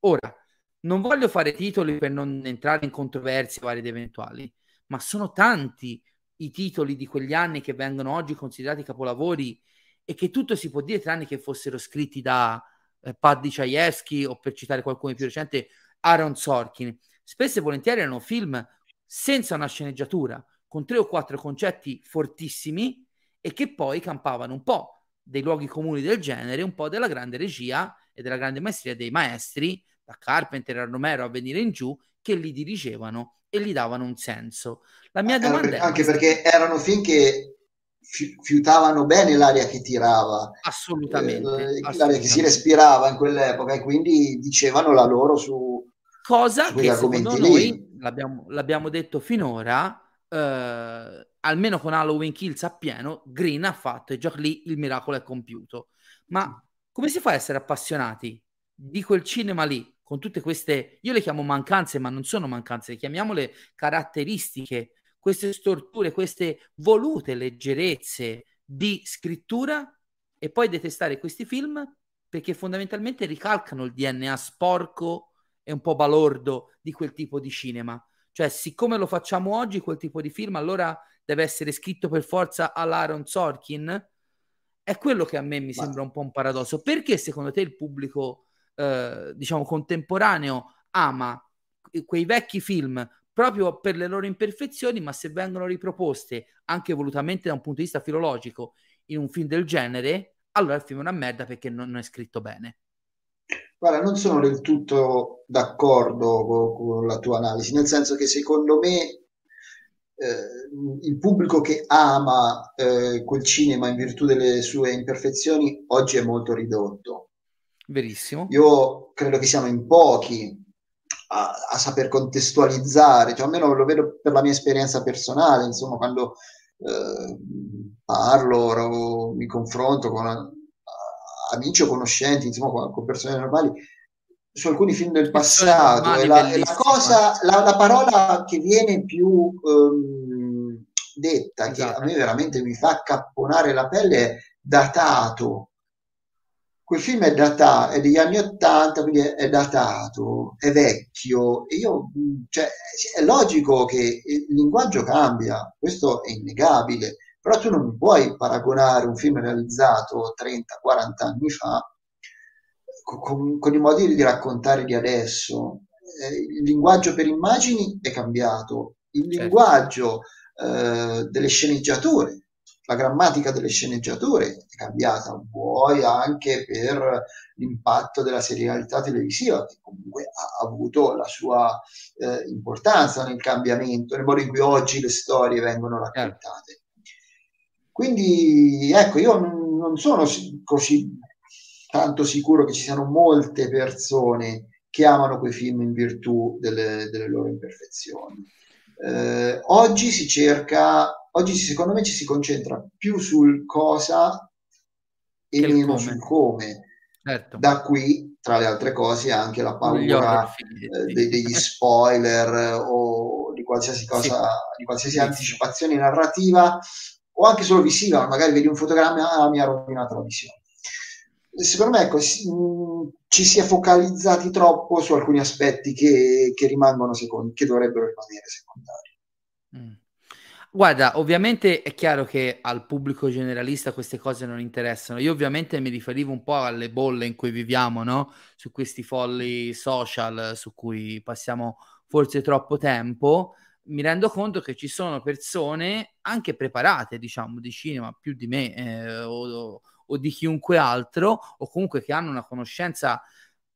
C: Ora, non voglio fare titoli per non entrare in controversie varie ed eventuali, ma sono tanti i titoli di quegli anni che vengono oggi considerati capolavori e che tutto si può dire tranne che fossero scritti da eh, Paddy Chayefsky o per citare qualcuno più recente Aaron Sorkin. Spesso e volentieri erano film senza una sceneggiatura, con tre o quattro concetti fortissimi e che poi campavano un po' dei luoghi comuni del genere, un po' della grande regia e della grande maestria dei maestri, da Carpenter a Romero a venire in giù, che li dirigevano e gli davano un senso. La mia domanda
D: è... Anche perché erano film che fiutavano bene l'aria che tirava,
C: assolutamente, eh,
D: assolutamente, l'aria che si respirava in quell'epoca e quindi dicevano la loro su
C: cosa che secondo lì. noi l'abbiamo, l'abbiamo, detto finora eh, almeno con Halloween Kills a pieno Green ha fatto e già lì il miracolo è compiuto ma come si fa a essere appassionati di quel cinema lì con tutte queste, io le chiamo mancanze, ma non sono mancanze, le chiamiamole caratteristiche, queste storture, queste volute leggerezze di scrittura e poi detestare questi film perché fondamentalmente ricalcano il DNA sporco e un po' balordo di quel tipo di cinema. Cioè, siccome lo facciamo oggi, quel tipo di film, allora deve essere scritto per forza all'Aaron Sorkin? È quello che a me mi sembra un po' un paradosso. Perché secondo te il pubblico eh, diciamo, contemporaneo ama quei vecchi film proprio per le loro imperfezioni, ma se vengono riproposte anche volutamente da un punto di vista filologico in un film del genere, allora il film è una merda perché non è scritto bene.
D: Guarda, non sono del tutto d'accordo con, con la tua analisi, nel senso che secondo me eh, il pubblico che ama eh, quel cinema in virtù delle sue imperfezioni oggi è molto ridotto.
C: Verissimo.
D: Io credo che siamo in pochi a, a, saper contestualizzare, cioè almeno lo vedo per la mia esperienza personale, insomma, quando eh, parlo, mi confronto con uh, amici o conoscenti, insomma, con, con, persone normali, su alcuni film del passato. E la, la, cosa, la, la, parola che viene più um, detta, esatto. che a me veramente mi fa capponare la pelle, è datato quel film è datato, è degli anni 80, quindi è, è datato, è vecchio. E io, cioè, è logico che il linguaggio cambia, questo è innegabile, però tu non puoi paragonare un film realizzato 30-40 anni fa con, con, i modi di raccontare di adesso. Eh, il linguaggio per immagini è cambiato, il certo. linguaggio eh, delle sceneggiature la grammatica delle sceneggiature è cambiata, vuoi anche per l'impatto della serialità televisiva, che comunque ha avuto la sua eh, importanza nel cambiamento, nel modo in cui oggi le storie vengono raccontate. Quindi, ecco, io non sono così tanto sicuro che ci siano molte persone che amano quei film in virtù delle, delle loro imperfezioni. Eh, oggi si cerca Oggi secondo me ci si concentra più sul cosa e meno come. sul come. Certo. Da qui, tra le altre cose, anche la paura eh, de- degli spoiler o di qualsiasi cosa, sì. di qualsiasi sì. anticipazione narrativa o anche solo visiva, magari vedi un fotogramma e ah, mi ha rovinato la visione. Secondo me ecco, mh, ci si è focalizzati troppo su alcuni aspetti che, che rimangono secondi, che dovrebbero rimanere secondari.
C: Mm. Guarda, ovviamente è chiaro che al pubblico generalista queste cose non interessano. Io ovviamente mi riferivo un po' alle bolle in cui viviamo, no? Su questi folli social su cui passiamo forse troppo tempo. mi rendo conto che ci sono persone anche preparate, diciamo, di cinema più di me eh, o, o, di chiunque altro, o comunque che hanno una conoscenza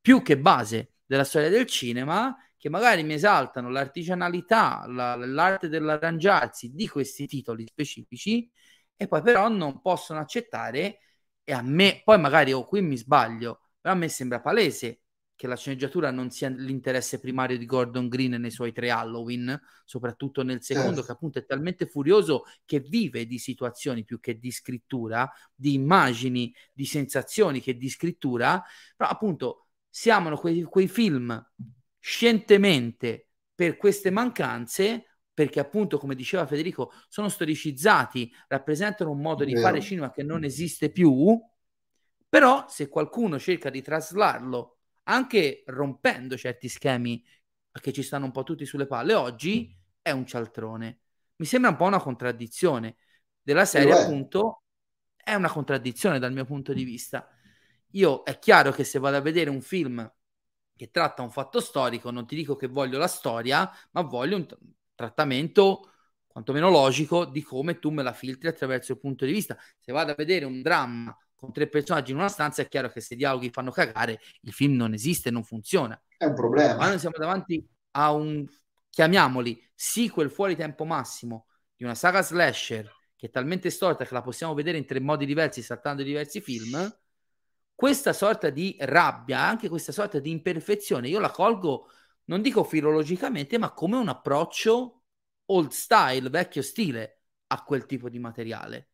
C: più che base della storia del cinema, che magari mi esaltano l'artigianalità, la, l'arte dell'arrangiarsi di questi titoli specifici, e poi però non possono accettare, e a me, poi magari oh, qui mi sbaglio, però a me sembra palese che la sceneggiatura non sia l'interesse primario di Gordon Green nei suoi tre Halloween, soprattutto nel secondo, eh. che appunto è talmente furioso che vive di situazioni più che di scrittura, di immagini, di sensazioni che di scrittura, però appunto si amano quei, quei film scientemente per queste mancanze perché appunto, come diceva Federico, sono storicizzati, rappresentano un modo di fare cinema che non esiste più, però se qualcuno cerca di traslarlo anche rompendo certi schemi che ci stanno un po' tutti sulle palle oggi, è un cialtrone. Mi sembra un po' una contraddizione della serie, appunto, è una contraddizione dal mio punto di vista. Io è chiaro che se vado a vedere un film che tratta un fatto storico, non ti dico che voglio la storia, ma voglio un t- trattamento quantomeno logico di come tu me la filtri attraverso il punto di vista. Se vado a vedere un dramma con tre personaggi in una stanza, è chiaro che se i dialoghi fanno cagare, il film non esiste, non funziona.
D: È un problema.
C: Ma noi siamo davanti a un, chiamiamoli, sequel fuori tempo massimo di una saga slasher che è talmente storta che la possiamo vedere in tre modi diversi, saltando diversi film. Questa sorta di rabbia, anche questa sorta di imperfezione, io la colgo, non dico filologicamente, ma come un approccio old style, vecchio stile a quel tipo di materiale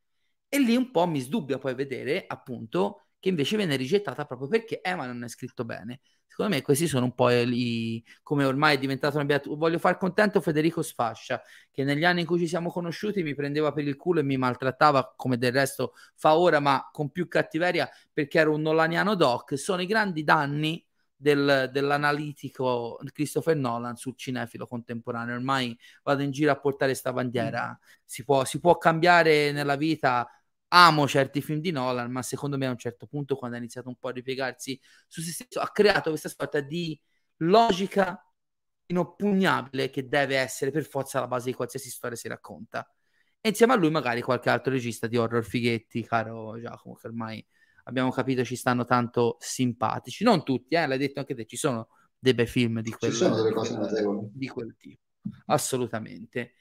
C: e lì un po' mi sdubbia poi vedere, appunto, che invece viene rigettata proprio perché Emma non è scritto bene. Secondo me questi sono un po' i, come ormai è diventato una beatura. Voglio far contento Federico Sfascia, che negli anni in cui ci siamo conosciuti mi prendeva per il culo e mi maltrattava, come del resto fa ora, ma con più cattiveria, perché ero un nolaniano doc. Sono i grandi danni del, dell'analitico Christopher Nolan sul cinefilo contemporaneo. Ormai vado in giro a portare questa bandiera. Si può, si può cambiare nella vita amo certi film di Nolan, ma secondo me a un certo punto, quando ha iniziato un po' a ripiegarsi su se stesso, ha creato questa sorta di logica inoppugnabile che deve essere per forza la base di qualsiasi storia si racconta. E insieme a lui, magari qualche altro regista di horror fighetti, caro Giacomo, che ormai abbiamo capito ci stanno tanto simpatici. Non tutti, eh, l'hai detto anche te, ci sono dei bei film di quel,
D: ci sono delle cose notevoli.
C: di quel tipo. Assolutamente.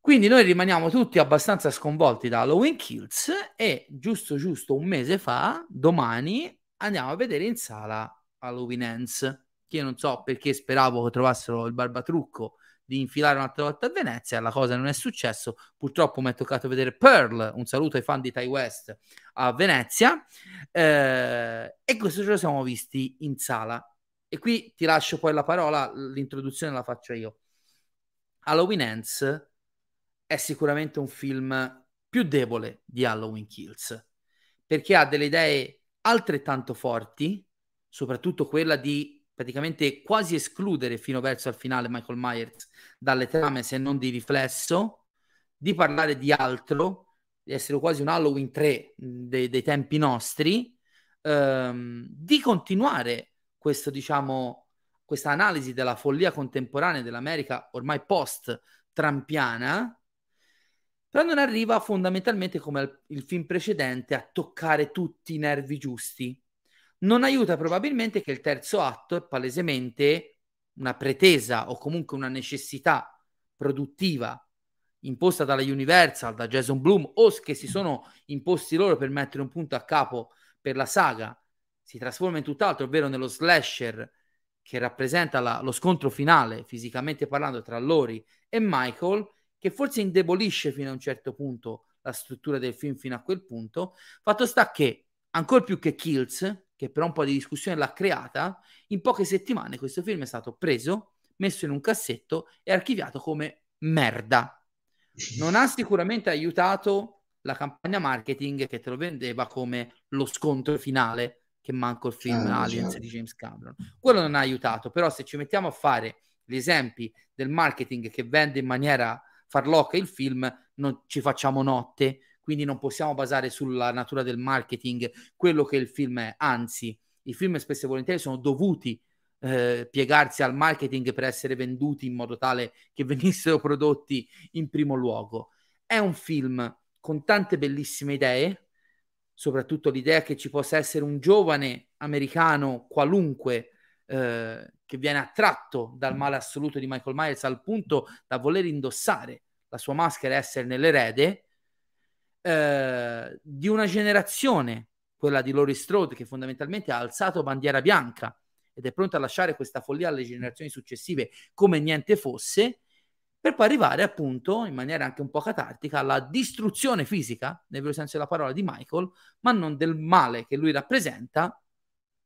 C: Quindi noi rimaniamo tutti abbastanza sconvolti da Halloween Kills e giusto giusto un mese fa, domani, andiamo a vedere in sala Halloween Ends, che io non so perché speravo che trovassero il barbatrucco di infilare un'altra volta a Venezia, la cosa non è successo, purtroppo mi è toccato vedere Pearl, un saluto ai fan di Ty West a Venezia, eh, e questo ce lo siamo visti in sala. E qui ti lascio poi la parola, l'introduzione la faccio io. Halloween Ends è sicuramente un film più debole di Halloween Kills, perché ha delle idee altrettanto forti, soprattutto quella di praticamente quasi escludere fino verso il finale Michael Myers dalle trame se non di riflesso, di parlare di altro, di essere quasi un Halloween 3 dei, dei tempi nostri, ehm, di continuare questo, diciamo, questa analisi della follia contemporanea dell'America ormai post-trampiana, però non arriva fondamentalmente come il film precedente a toccare tutti i nervi giusti. Non aiuta probabilmente che il terzo atto è palesemente una pretesa o comunque una necessità produttiva imposta dalla Universal, da Jason Bloom o che si sono imposti loro per mettere un punto a capo per la saga, si trasforma in tutt'altro, ovvero nello slasher che rappresenta la, lo scontro finale, fisicamente parlando, tra Lori e Michael che forse indebolisce fino a un certo punto la struttura del film fino a quel punto. Fatto sta che, ancora più che Kills, che però un po' di discussione l'ha creata, in poche settimane questo film è stato preso, messo in un cassetto e archiviato come merda. Non ha sicuramente aiutato la campagna marketing che te lo vendeva come lo scontro finale che manco il film ah, Aliens di James Cameron. Quello non ha aiutato, però se ci mettiamo a fare gli esempi del marketing che vende in maniera farlocca il film, non ci facciamo notte, quindi non possiamo basare sulla natura del marketing quello che il film è, anzi, i film spesso e volentieri sono dovuti eh, piegarsi al marketing per essere venduti in modo tale che venissero prodotti in primo luogo. È un film con tante bellissime idee, soprattutto l'idea che ci possa essere un giovane americano qualunque eh, che viene attratto dal male assoluto di Michael Myers al punto da voler indossare la sua maschera e esserne l'erede, eh, di una generazione, quella di Laurie Strode, che fondamentalmente ha alzato bandiera bianca ed è pronta a lasciare questa follia alle generazioni successive come niente fosse, per poi arrivare appunto in maniera anche un po' catartica alla distruzione fisica, nel vero senso della parola, di Michael, ma non del male che lui rappresenta,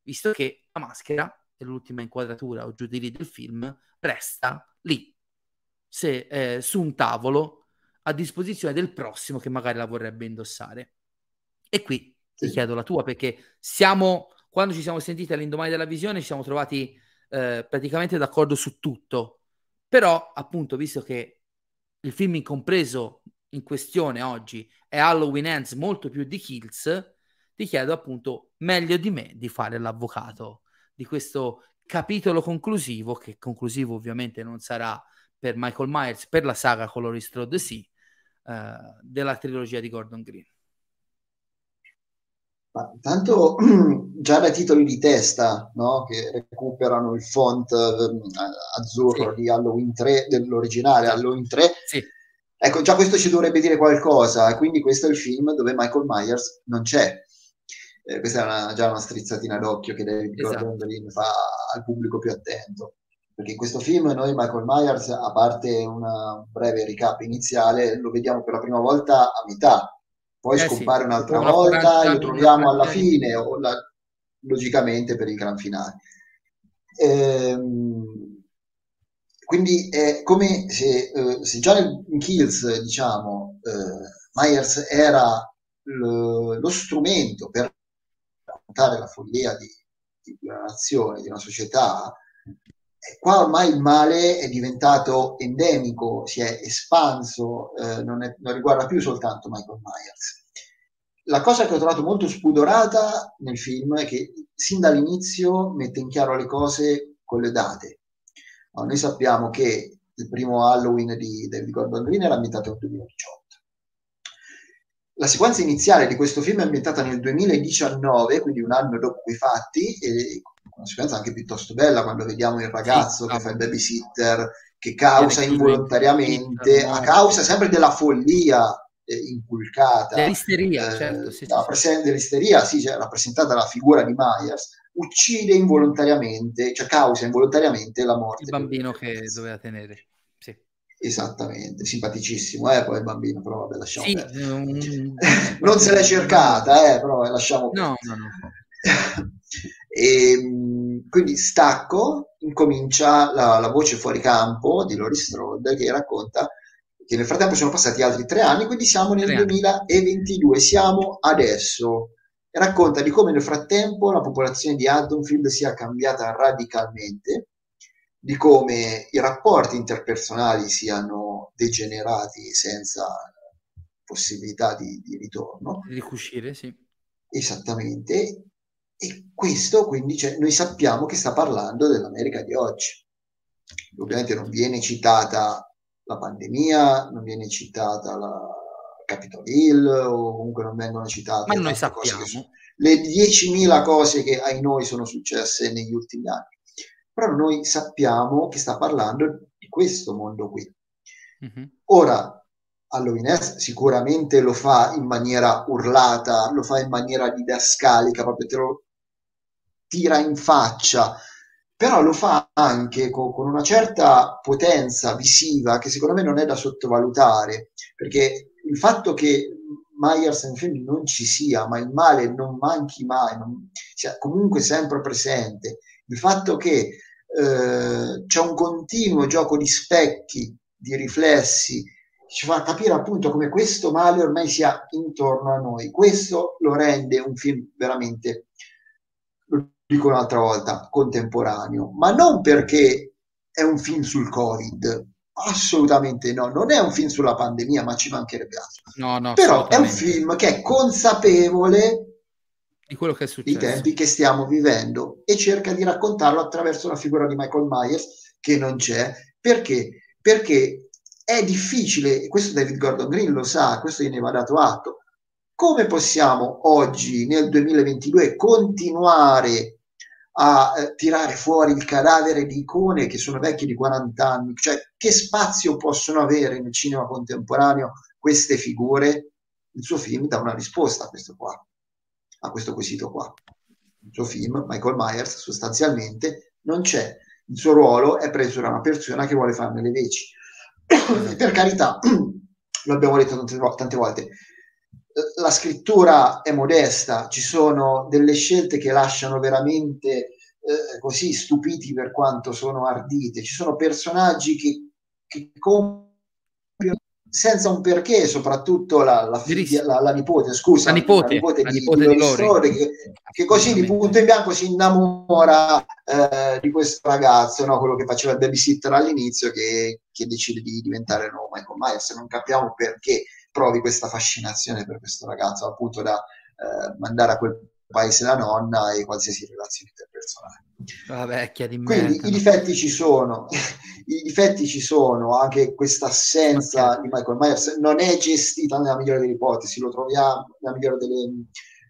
C: visto che la maschera, l'ultima inquadratura o giù di lì del film, resta lì, se, eh, su un tavolo a disposizione del prossimo che magari la vorrebbe indossare. E qui ti chiedo la tua, perché siamo, quando ci siamo sentiti all'indomani della visione, ci siamo trovati eh, praticamente d'accordo su tutto. Però, appunto, visto che il film incompreso in questione oggi è Halloween Ends molto più di Kills, ti chiedo appunto meglio di me di fare l'avvocato di questo capitolo conclusivo, che conclusivo ovviamente non sarà per Michael Myers, per la saga Color Strode sì, eh, della trilogia di Gordon Green.
D: Ma tanto già dai titoli di testa no? che recuperano il font eh, azzurro sì. di Halloween 3 dell'originale Halloween 3
C: sì.
D: ecco già questo ci dovrebbe dire qualcosa quindi questo è il film dove Michael Myers non c'è eh, questa è una, già una strizzatina d'occhio che David esatto. Gordon Green fa al pubblico più attento perché in questo film noi Michael Myers a parte una breve recap iniziale lo vediamo per la prima volta a metà poi eh scompare sì, un'altra volta e lo troviamo alla fine, o la, logicamente per il gran finale. Ehm, quindi è come se, eh, se già in Kills, diciamo, eh, Myers era lo strumento per raccontare la follia di, di, una nazione, di una società, qua ormai il male è diventato endemico, si è espanso, eh, non, è, non, riguarda più soltanto Michael Myers. La cosa che ho trovato molto spudorata nel film è che sin dall'inizio mette in chiaro le cose con le date. Allora, noi sappiamo che il primo Halloween di David Gordon Green era ambientato nel 2018. La sequenza iniziale di questo film è ambientata nel 2019, quindi un anno dopo quei fatti, e una sequenza anche piuttosto bella quando vediamo il ragazzo sì, che fa il babysitter che causa involontariamente, a causa sempre della follia eh, inculcata.
C: Dell'isteria, eh, certo. Sì,
D: no, sì. dell'isteria, sì, cioè, rappresentata la figura di Myers, uccide involontariamente, cioè causa involontariamente la morte.
C: Il bambino che doveva tenere.
D: Esattamente, simpaticissimo, eh, poi il bambino, però vabbè, lasciamo sì, um... non se l'è cercata, eh, però lasciamo
C: No, no, no.
D: E, ehm, quindi stacco, incomincia la, la, voce fuori campo di Lori Strode che racconta che nel frattempo sono passati altri tre anni, quindi siamo nel 2022, siamo adesso. Racconta di come nel frattempo la popolazione di Haddonfield sia cambiata radicalmente, di come i rapporti interpersonali siano degenerati senza possibilità di, di ritorno.
C: Di ricuscire, sì.
D: Esattamente, e questo quindi cioè, noi sappiamo che sta parlando dell'America di oggi. Ovviamente non viene citata la pandemia, non viene citata la Capitol Hill o comunque non vengono citate
C: Ma noi sappiamo.
D: le 10.000 cose che ai noi sono successe negli ultimi anni. Però noi sappiamo che sta parlando di questo mondo qui. Mm-hmm. Ora, Halloween sicuramente lo fa in maniera urlata, lo fa in maniera didascalica, proprio te lo tira in faccia, però lo fa anche con, con una certa potenza visiva che secondo me non è da sottovalutare, perché il fatto che Myers nel film non ci sia, ma il male non manchi mai, non, sia comunque sempre presente, il fatto che eh, c'è un continuo gioco di specchi, di riflessi, ci fa capire appunto come questo male ormai sia intorno a noi. Questo lo rende un film veramente dico un'altra volta, contemporaneo, ma non perché è un film sul Covid, assolutamente no, non è un film sulla pandemia, ma ci mancherebbe altro.
C: No, no,
D: Però è un film che è consapevole
C: di quello che è successo.
D: I tempi che stiamo vivendo e cerca di raccontarlo attraverso la figura di Michael Myers che non c'è. Perché? Perché è difficile, questo David Gordon Green lo sa, questo gliene va dato atto. Come possiamo oggi, nel 2022, continuare a eh, tirare fuori il cadavere di icone che sono vecchie di 40 anni? Cioè, che spazio possono avere nel cinema contemporaneo queste figure? Il suo film dà una risposta a questo qua a questo quesito qua. Il suo film, Michael Myers, sostanzialmente non c'è. Il suo ruolo è preso da una persona che vuole farne le veci. per carità, lo abbiamo detto tante, tante volte, la scrittura è modesta, ci sono delle scelte che lasciano veramente eh, così stupiti per quanto sono ardite, ci sono personaggi che, che senza un perché, soprattutto la, la, figlia, la, la nipote, scusa,
C: la nipote,
D: nipote, di,
C: nipote
D: di,
C: Lori,
D: che, che, così di punto in bianco si innamora eh, di questo ragazzo, no? quello che faceva il babysitter all'inizio, che, che decide di diventare il nuovo Michael Myers. Non capiamo perché provi questa fascinazione per questo ragazzo, appunto da eh, mandare a quel paese la nonna e qualsiasi relazione interpersonale.
C: Di
D: Quindi i difetti ci sono, i difetti ci sono, anche questa assenza okay. di Michael Myers non è gestita nella migliore delle ipotesi, lo troviamo nella migliore delle,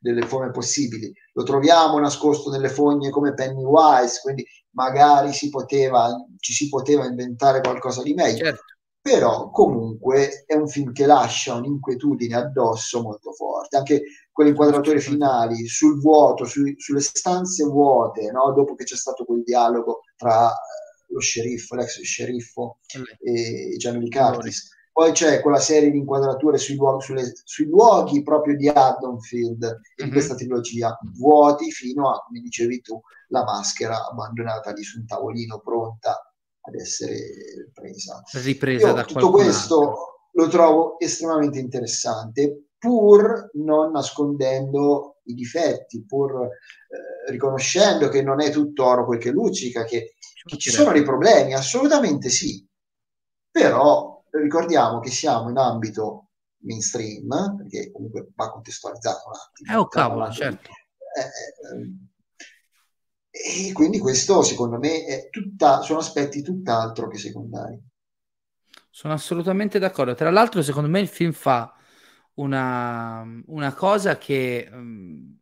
D: delle forme possibili, lo troviamo nascosto nelle fogne come Pennywise, quindi magari si poteva, ci si poteva inventare qualcosa di meglio.
C: Certo
D: però comunque è un film che lascia un'inquietudine addosso molto forte, anche quelle inquadrature finali sul vuoto, su, sulle stanze vuote, no? dopo che c'è stato quel dialogo tra eh, lo sceriffo, l'ex sceriffo e Jamie Curtis. Poi c'è quella serie di inquadrature sui luoghi, sulle, sui luoghi proprio di Haddonfield mm-hmm. di questa trilogia, vuoti fino a, come dicevi tu, la maschera abbandonata lì su un tavolino pronta ad essere presa.
C: Ripresa
D: Io
C: da
D: tutto questo altro. lo trovo estremamente interessante, pur non nascondendo i difetti, pur eh, riconoscendo che non è tutto oro quel che luccica, che, che ci sono dei problemi, assolutamente sì. Però ricordiamo che siamo in ambito mainstream, perché comunque va contestualizzato un attimo.
C: Eh, oh, cavolo, certo.
D: Eh, eh, e quindi questo, secondo me, tutta, sono aspetti tutt'altro che secondari.
C: Sono assolutamente d'accordo. Tra l'altro, secondo me il film fa una, una cosa che um,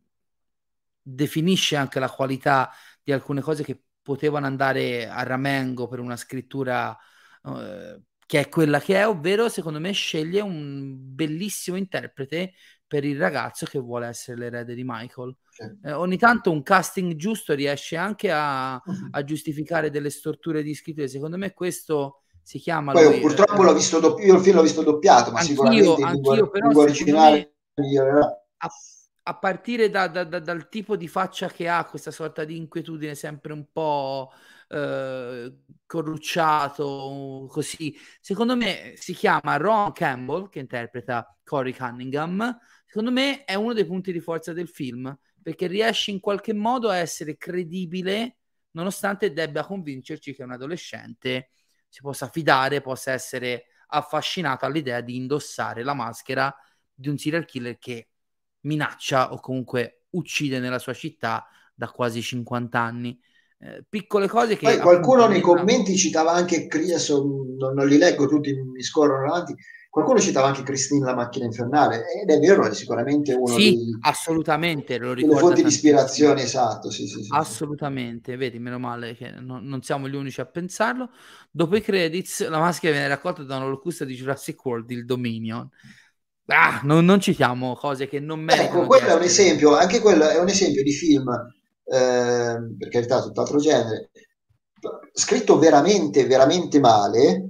C: definisce anche la qualità di alcune cose che potevano andare a ramengo per una scrittura uh, che è quella che è, ovvero secondo me sceglie un bellissimo interprete per il ragazzo che vuole essere l'erede di Michael. Eh, ogni tanto un casting giusto riesce anche a, mhm. a giustificare delle storture di scrittura. Secondo me questo si chiama...
D: Poi lui, purtroppo eh, l'ho visto doppio, io il film l'ho visto doppiato, ma
C: anch'io,
D: sicuramente
C: anch'io, però, originale a, a, partire da, da, da, dal tipo di faccia che ha, questa sorta di inquietudine sempre un po' eh, corrucciato, così. Secondo me si chiama Ron Campbell, che interpreta Cory Cunningham. Secondo me è uno dei punti di forza del film perché riesce in qualche modo a essere credibile nonostante debba convincerci che un adolescente si possa fidare, possa essere affascinato all'idea di indossare la maschera di un serial killer che minaccia o comunque uccide nella sua città da quasi 50 anni. Eh, piccole cose che...
D: Poi qualcuno nei commenti citava anche, adesso non, non li leggo tutti, mi scorrono avanti, Qualcuno citava anche Christine la macchina infernale, ed è vero, è sicuramente uno
C: sì,
D: dei,
C: assolutamente, lo
D: delle fonti di ispirazione, esatto. Sì, sì, sì,
C: assolutamente, vedi, meno male che non, non, siamo gli unici a pensarlo. Dopo i credits, la maschera viene raccolta da una locusta di Jurassic World, il Dominion. Ah, non, non citiamo cose che non meritano.
D: Ecco, quello è un esempio, anche quello è un esempio di film, eh, per carità, tutt'altro genere, scritto veramente, veramente male,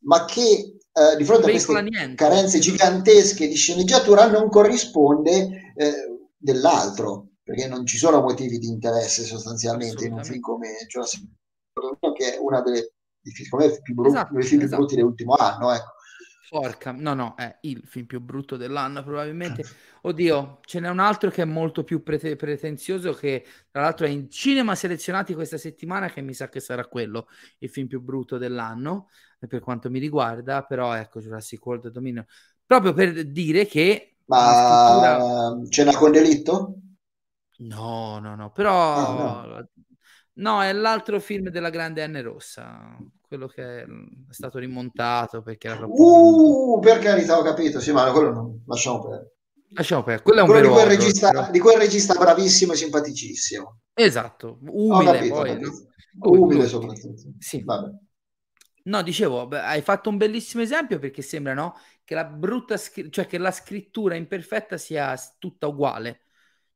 D: ma che eh, di fronte a queste niente. carenze gigantesche di sceneggiatura non corrisponde eh, dell'altro, perché non ci sono motivi di interesse sostanzialmente in un film come Jurassic World, che è una delle film più, brut- esatto, esatto. brutti dell'ultimo anno. Ecco.
C: Porca, no, no, è il film più brutto dell'anno probabilmente. Oddio, ce n'è un altro che è molto più prete- pretenzioso che tra l'altro è in cinema selezionati questa settimana che mi sa che sarà quello, il film più brutto dell'anno per quanto mi riguarda, però ecco Jurassic World Dominion, proprio per dire che...
D: Ma scrittura... ce n'ha con delitto?
C: No, no, no, però ah, no. no. è l'altro film della grande N rossa, quello che è stato rimontato perché era
D: troppo Uh, per carità, ho capito, sì, ma quello non lasciamo perdere.
C: Lasciamo perdere, quello è un quello
D: di, quel regista, però... di quel regista bravissimo e simpaticissimo.
C: Esatto, umile capito, poi, no?
D: Umile soprattutto.
C: Sì. Vabbè. No, dicevo, beh, hai fatto un bellissimo esempio perché sembra no, che la brutta scr- cioè che la scrittura imperfetta sia tutta uguale.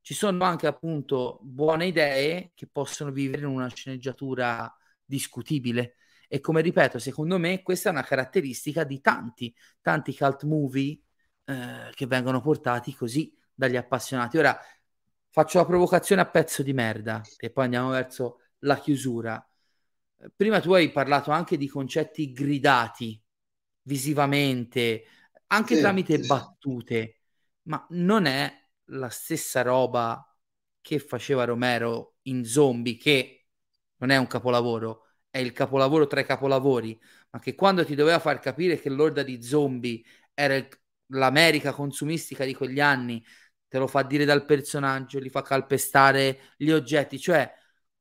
C: Ci sono anche appunto buone idee che possono vivere in una sceneggiatura discutibile. E come ripeto, secondo me questa è una caratteristica di tanti, tanti cult movie eh, che vengono portati così dagli appassionati. Ora faccio la provocazione a pezzo di merda e poi andiamo verso la chiusura prima tu hai parlato anche di concetti gridati visivamente, anche sì, tramite sì. battute, ma non è la stessa roba che faceva Romero in Zombie, che non è un capolavoro, è il capolavoro tra i capolavori, ma che quando ti doveva far capire che l'orda di zombie era il, l'America consumistica di quegli anni, te lo fa dire dal personaggio, li fa calpestare gli oggetti, cioè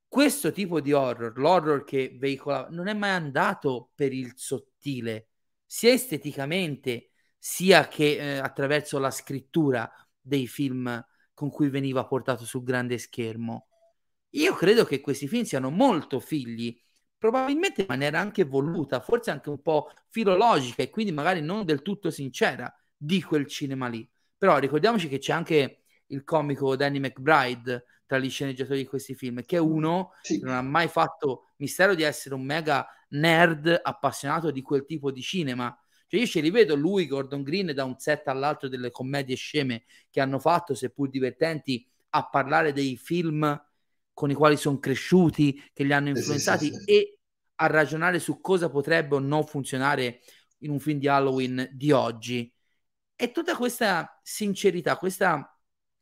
C: questo tipo di horror, l'horror che veicolava, non è mai andato per il sottile, sia esteticamente, sia che eh, attraverso la scrittura dei film con cui veniva portato sul grande schermo. Io credo che questi film siano molto figli, probabilmente in maniera anche voluta, forse anche un po' filologica e quindi magari non del tutto sincera di quel cinema lì. Però ricordiamoci che c'è anche il comico Danny McBride tra gli sceneggiatori di questi film, che è uno sì. che non ha mai fatto mistero di essere un mega nerd appassionato di quel tipo di cinema. Cioè io ce li vedo lui, Gordon Green, da un set all'altro delle commedie sceme che hanno fatto, seppur divertenti, a parlare dei film con i quali sono cresciuti, che li hanno influenzati sì, sì, e a ragionare su cosa potrebbe o non funzionare in un film di Halloween di oggi. E tutta questa sincerità, questa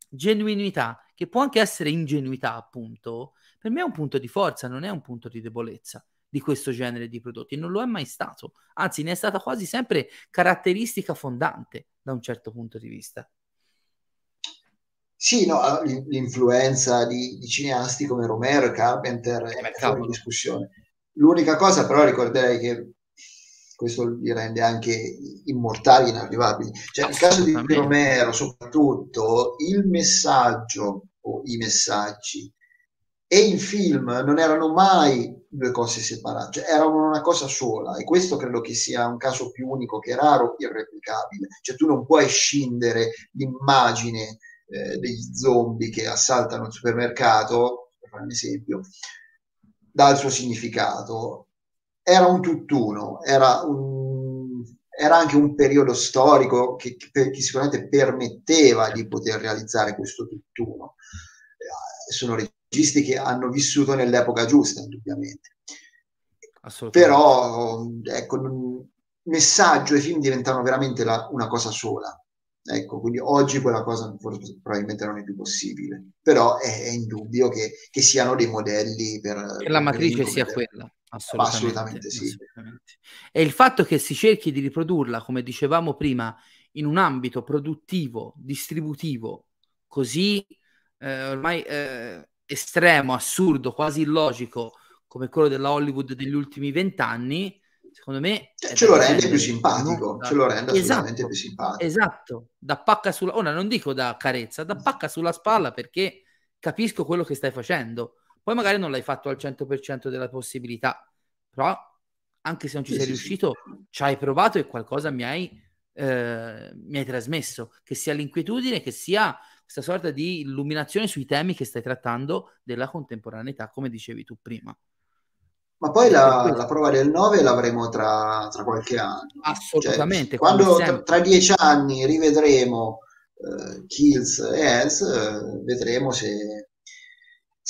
C: genuinità, che può anche essere ingenuità, appunto, per me è un punto di forza, non è un punto di debolezza di questo genere di prodotti, non lo è mai stato, anzi ne è stata quasi sempre caratteristica fondante da un certo punto di vista.
D: Sì, no, l'influenza di, di cineasti come Romero e Carpenter è fuori discussione. L'unica cosa però ricorderei che questo li rende anche immortali, inarrivabili. Cioè, nel caso di Romero, soprattutto, il messaggio o i messaggi e il film non erano mai due cose separate, cioè erano una cosa sola e questo credo che sia un caso più unico che raro, irreplicabile. Cioè tu non puoi scindere l'immagine eh, degli zombie che assaltano il supermercato, per fare un esempio, dal suo significato era un tutt'uno, era, un, era anche un periodo storico che, che, che, sicuramente permetteva di poter realizzare questo tutt'uno. Eh, sono registi che hanno vissuto nell'epoca giusta, indubbiamente. Però, ecco, messaggio e film diventano veramente la, una cosa sola. Ecco, quindi oggi quella cosa forse, probabilmente non è più possibile, però è, è indubbio che, che, siano dei modelli per...
C: Che la matrice sia quella.
D: Assolutamente, assolutamente sì. Assolutamente.
C: E il fatto che si cerchi di riprodurla, come dicevamo prima, in un ambito produttivo, distributivo, così eh, ormai eh, estremo, assurdo, quasi illogico, come quello della Hollywood degli ultimi vent'anni, secondo me...
D: Cioè, ce lo rende più simpatico, no? ce lo rende assolutamente esatto, più simpatico.
C: Esatto, da pacca sulla... Ora non dico da carezza, da pacca sulla spalla perché capisco quello che stai facendo poi magari non l'hai fatto al 100% della possibilità, però anche se non ci sei riuscito, ci hai provato e qualcosa mi hai, eh, mi hai trasmesso, che sia l'inquietudine, che sia questa sorta di illuminazione sui temi che stai trattando della contemporaneità, come dicevi tu prima.
D: Ma poi la, la prova del 9 l'avremo tra, tra qualche anno.
C: Assolutamente.
D: Cioè, quando tra, tra, dieci anni rivedremo uh, Kills e Heads, uh, vedremo se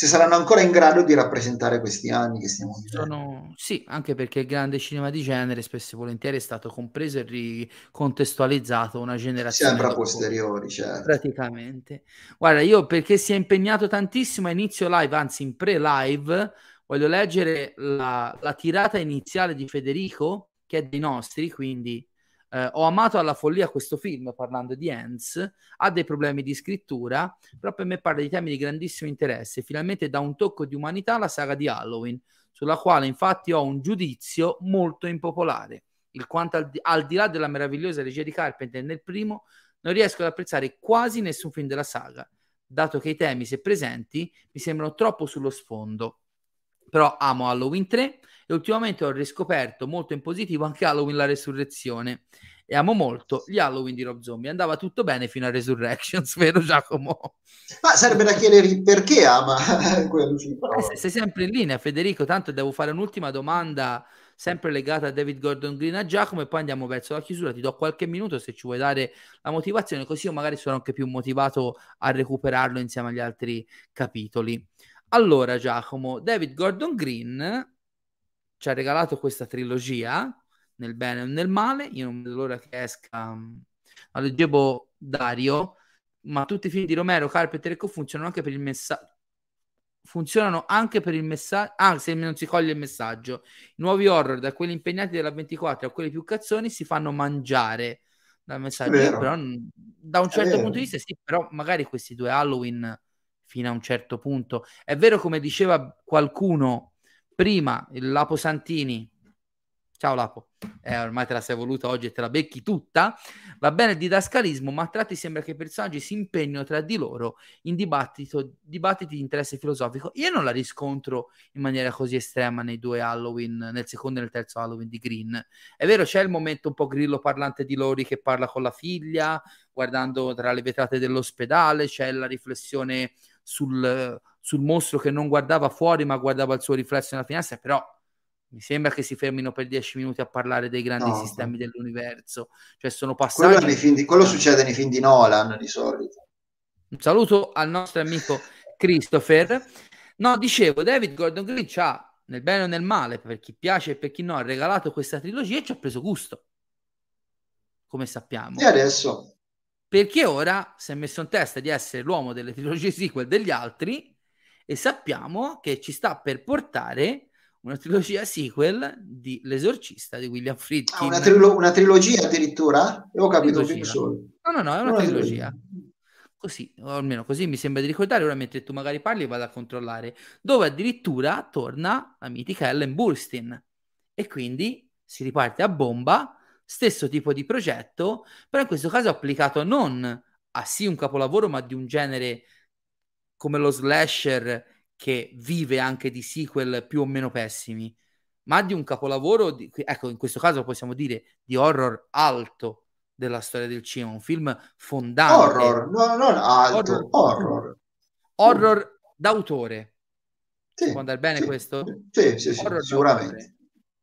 D: se saranno ancora in grado di rappresentare questi anni che stiamo vivendo.
C: Sono... Sì, anche perché il grande cinema di genere spesso e volentieri è stato compreso e ricontestualizzato una generazione
D: sempre a posteriori, certo.
C: praticamente. Guarda, io perché si è impegnato tantissimo a inizio live, anzi in pre-live, voglio leggere la, la tirata iniziale di Federico, che è dei nostri, quindi Eh, ho amato alla follia questo film parlando di Hans, ha dei problemi di scrittura, però per me parla di temi di grandissimo interesse. Finalmente dà un tocco di umanità alla saga di Halloween, sulla quale infatti ho un giudizio molto impopolare. Il quanto al di, al di là della meravigliosa regia di Carpenter nel primo, non riesco ad apprezzare quasi nessun film della saga, dato che i temi, se presenti, mi sembrano troppo sullo sfondo. Però amo Halloween 3 e ultimamente ho riscoperto molto in positivo anche Halloween la resurrezione e amo molto gli Halloween di Rob Zombie. Andava tutto bene fino a Resurrections, vero Giacomo?
D: Ma sarebbe da chiedere perché ama quello.
C: Eh, sei sempre in linea, Federico. Tanto devo fare un'ultima domanda, sempre legata a David Gordon Green a Giacomo, e poi andiamo verso la chiusura. Ti do qualche minuto se ci vuoi dare la motivazione, così io magari sono anche più motivato a recuperarlo insieme agli altri capitoli. Allora, Giacomo, David Gordon Green ci ha regalato questa trilogia nel bene o nel male. Io non vedo l'ora che esca. La leggevo Dario, ma tutti i film di Romero, Carpenter e Co funzionano anche per il messaggio. Funzionano anche per il messaggio, ah, se non si coglie il messaggio. I nuovi horror, da quelli impegnati della 24 a quelli più cazzoni, si fanno mangiare dal messaggio. Però, da un certo punto di vista, sì, però magari questi due Halloween fino a un certo punto. È vero, come diceva qualcuno prima, il Lapo Santini, Ciao Lapo, eh, ormai te la sei voluta oggi e te la becchi tutta. Va bene il didascalismo, ma a tratti sembra che i personaggi si impegnino tra di loro in dibattiti di interesse filosofico. Io non la riscontro in maniera così estrema nei due Halloween, nel secondo e nel terzo Halloween di Green. È vero, c'è il momento un po' grillo parlante di Lori che parla con la figlia, guardando tra le vetrate dell'ospedale, c'è la riflessione sul, sul mostro che non guardava fuori ma guardava il suo riflesso nella finestra, però mi sembra che si fermino per dieci minuti a parlare dei grandi no. sistemi dell'universo. Cioè, sono passati.
D: Quello, di, quello succede nei film di Nolan di solito.
C: Un saluto al nostro amico Christopher. No, dicevo, David Gordon Green ci ha, nel bene o nel male, per chi piace e per chi no, ha regalato questa trilogia e ci ha preso gusto. Come sappiamo.
D: E adesso?
C: Perché ora si è messo in testa di essere l'uomo delle trilogie sequel degli altri e sappiamo che ci sta per portare una trilogia sequel di L'esorcista di William Friedkin.
D: Ah, una, trilo- una, trilogia addirittura? Io ho capito più solo.
C: No, no, no, è una, una trilogia. trilogia. Così, o almeno così mi sembra di ricordare, ora mentre tu magari parli vado a controllare, dove addirittura torna la mitica Ellen Burstyn e quindi si riparte a bomba, stesso tipo di progetto, però in questo caso applicato non a sì un capolavoro, ma di un genere come lo slasher che vive anche di sequel più o meno pessimi, ma di un capolavoro, di, ecco, in questo caso possiamo dire di horror alto della storia del cinema, un film fondante.
D: Horror, no, non alto, horror. Horror,
C: horror d'autore. Sì, può andare bene
D: sì,
C: questo?
D: Sì, sì, sì sicuramente.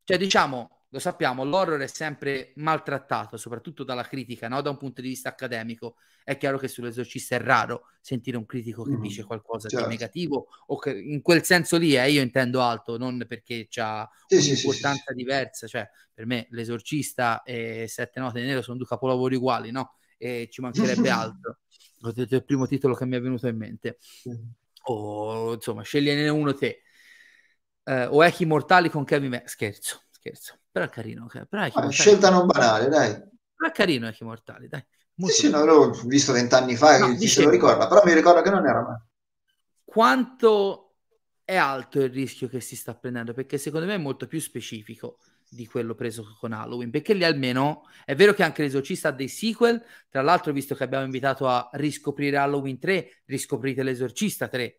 C: Cioè, diciamo, lo sappiamo, l'horror è sempre maltrattato, soprattutto dalla critica, no? da un punto di vista accademico. È chiaro che sull'esorcista è raro sentire un critico che mm, dice qualcosa certo. di negativo, o che in quel senso lì eh, io intendo alto, non perché ha sì, un'importanza sì, sì, diversa. Cioè, per me l'esorcista e Sette Note di Nero sono due capolavori uguali, no? E ci mancherebbe altro. È il primo titolo che mi è venuto in mente. O insomma, scegliene uno te. Uh, o Echi Mortali con Kevin Me- Scherzo, scherzo però è carino. Però è
D: ah, scelta non banale, dai.
C: Però è carino Echi Mortali, dai.
D: Molto sì, sì, no, l'ho visto vent'anni fa, no, dice... se lo ricorda, però mi ricordo che non era male.
C: Quanto è alto il rischio che si sta prendendo? Perché secondo me è molto più specifico di quello preso con Halloween, perché lì almeno è vero che anche l'esorcista ha dei sequel, tra l'altro visto che abbiamo invitato a riscoprire Halloween 3, riscoprite l'esorcista 3,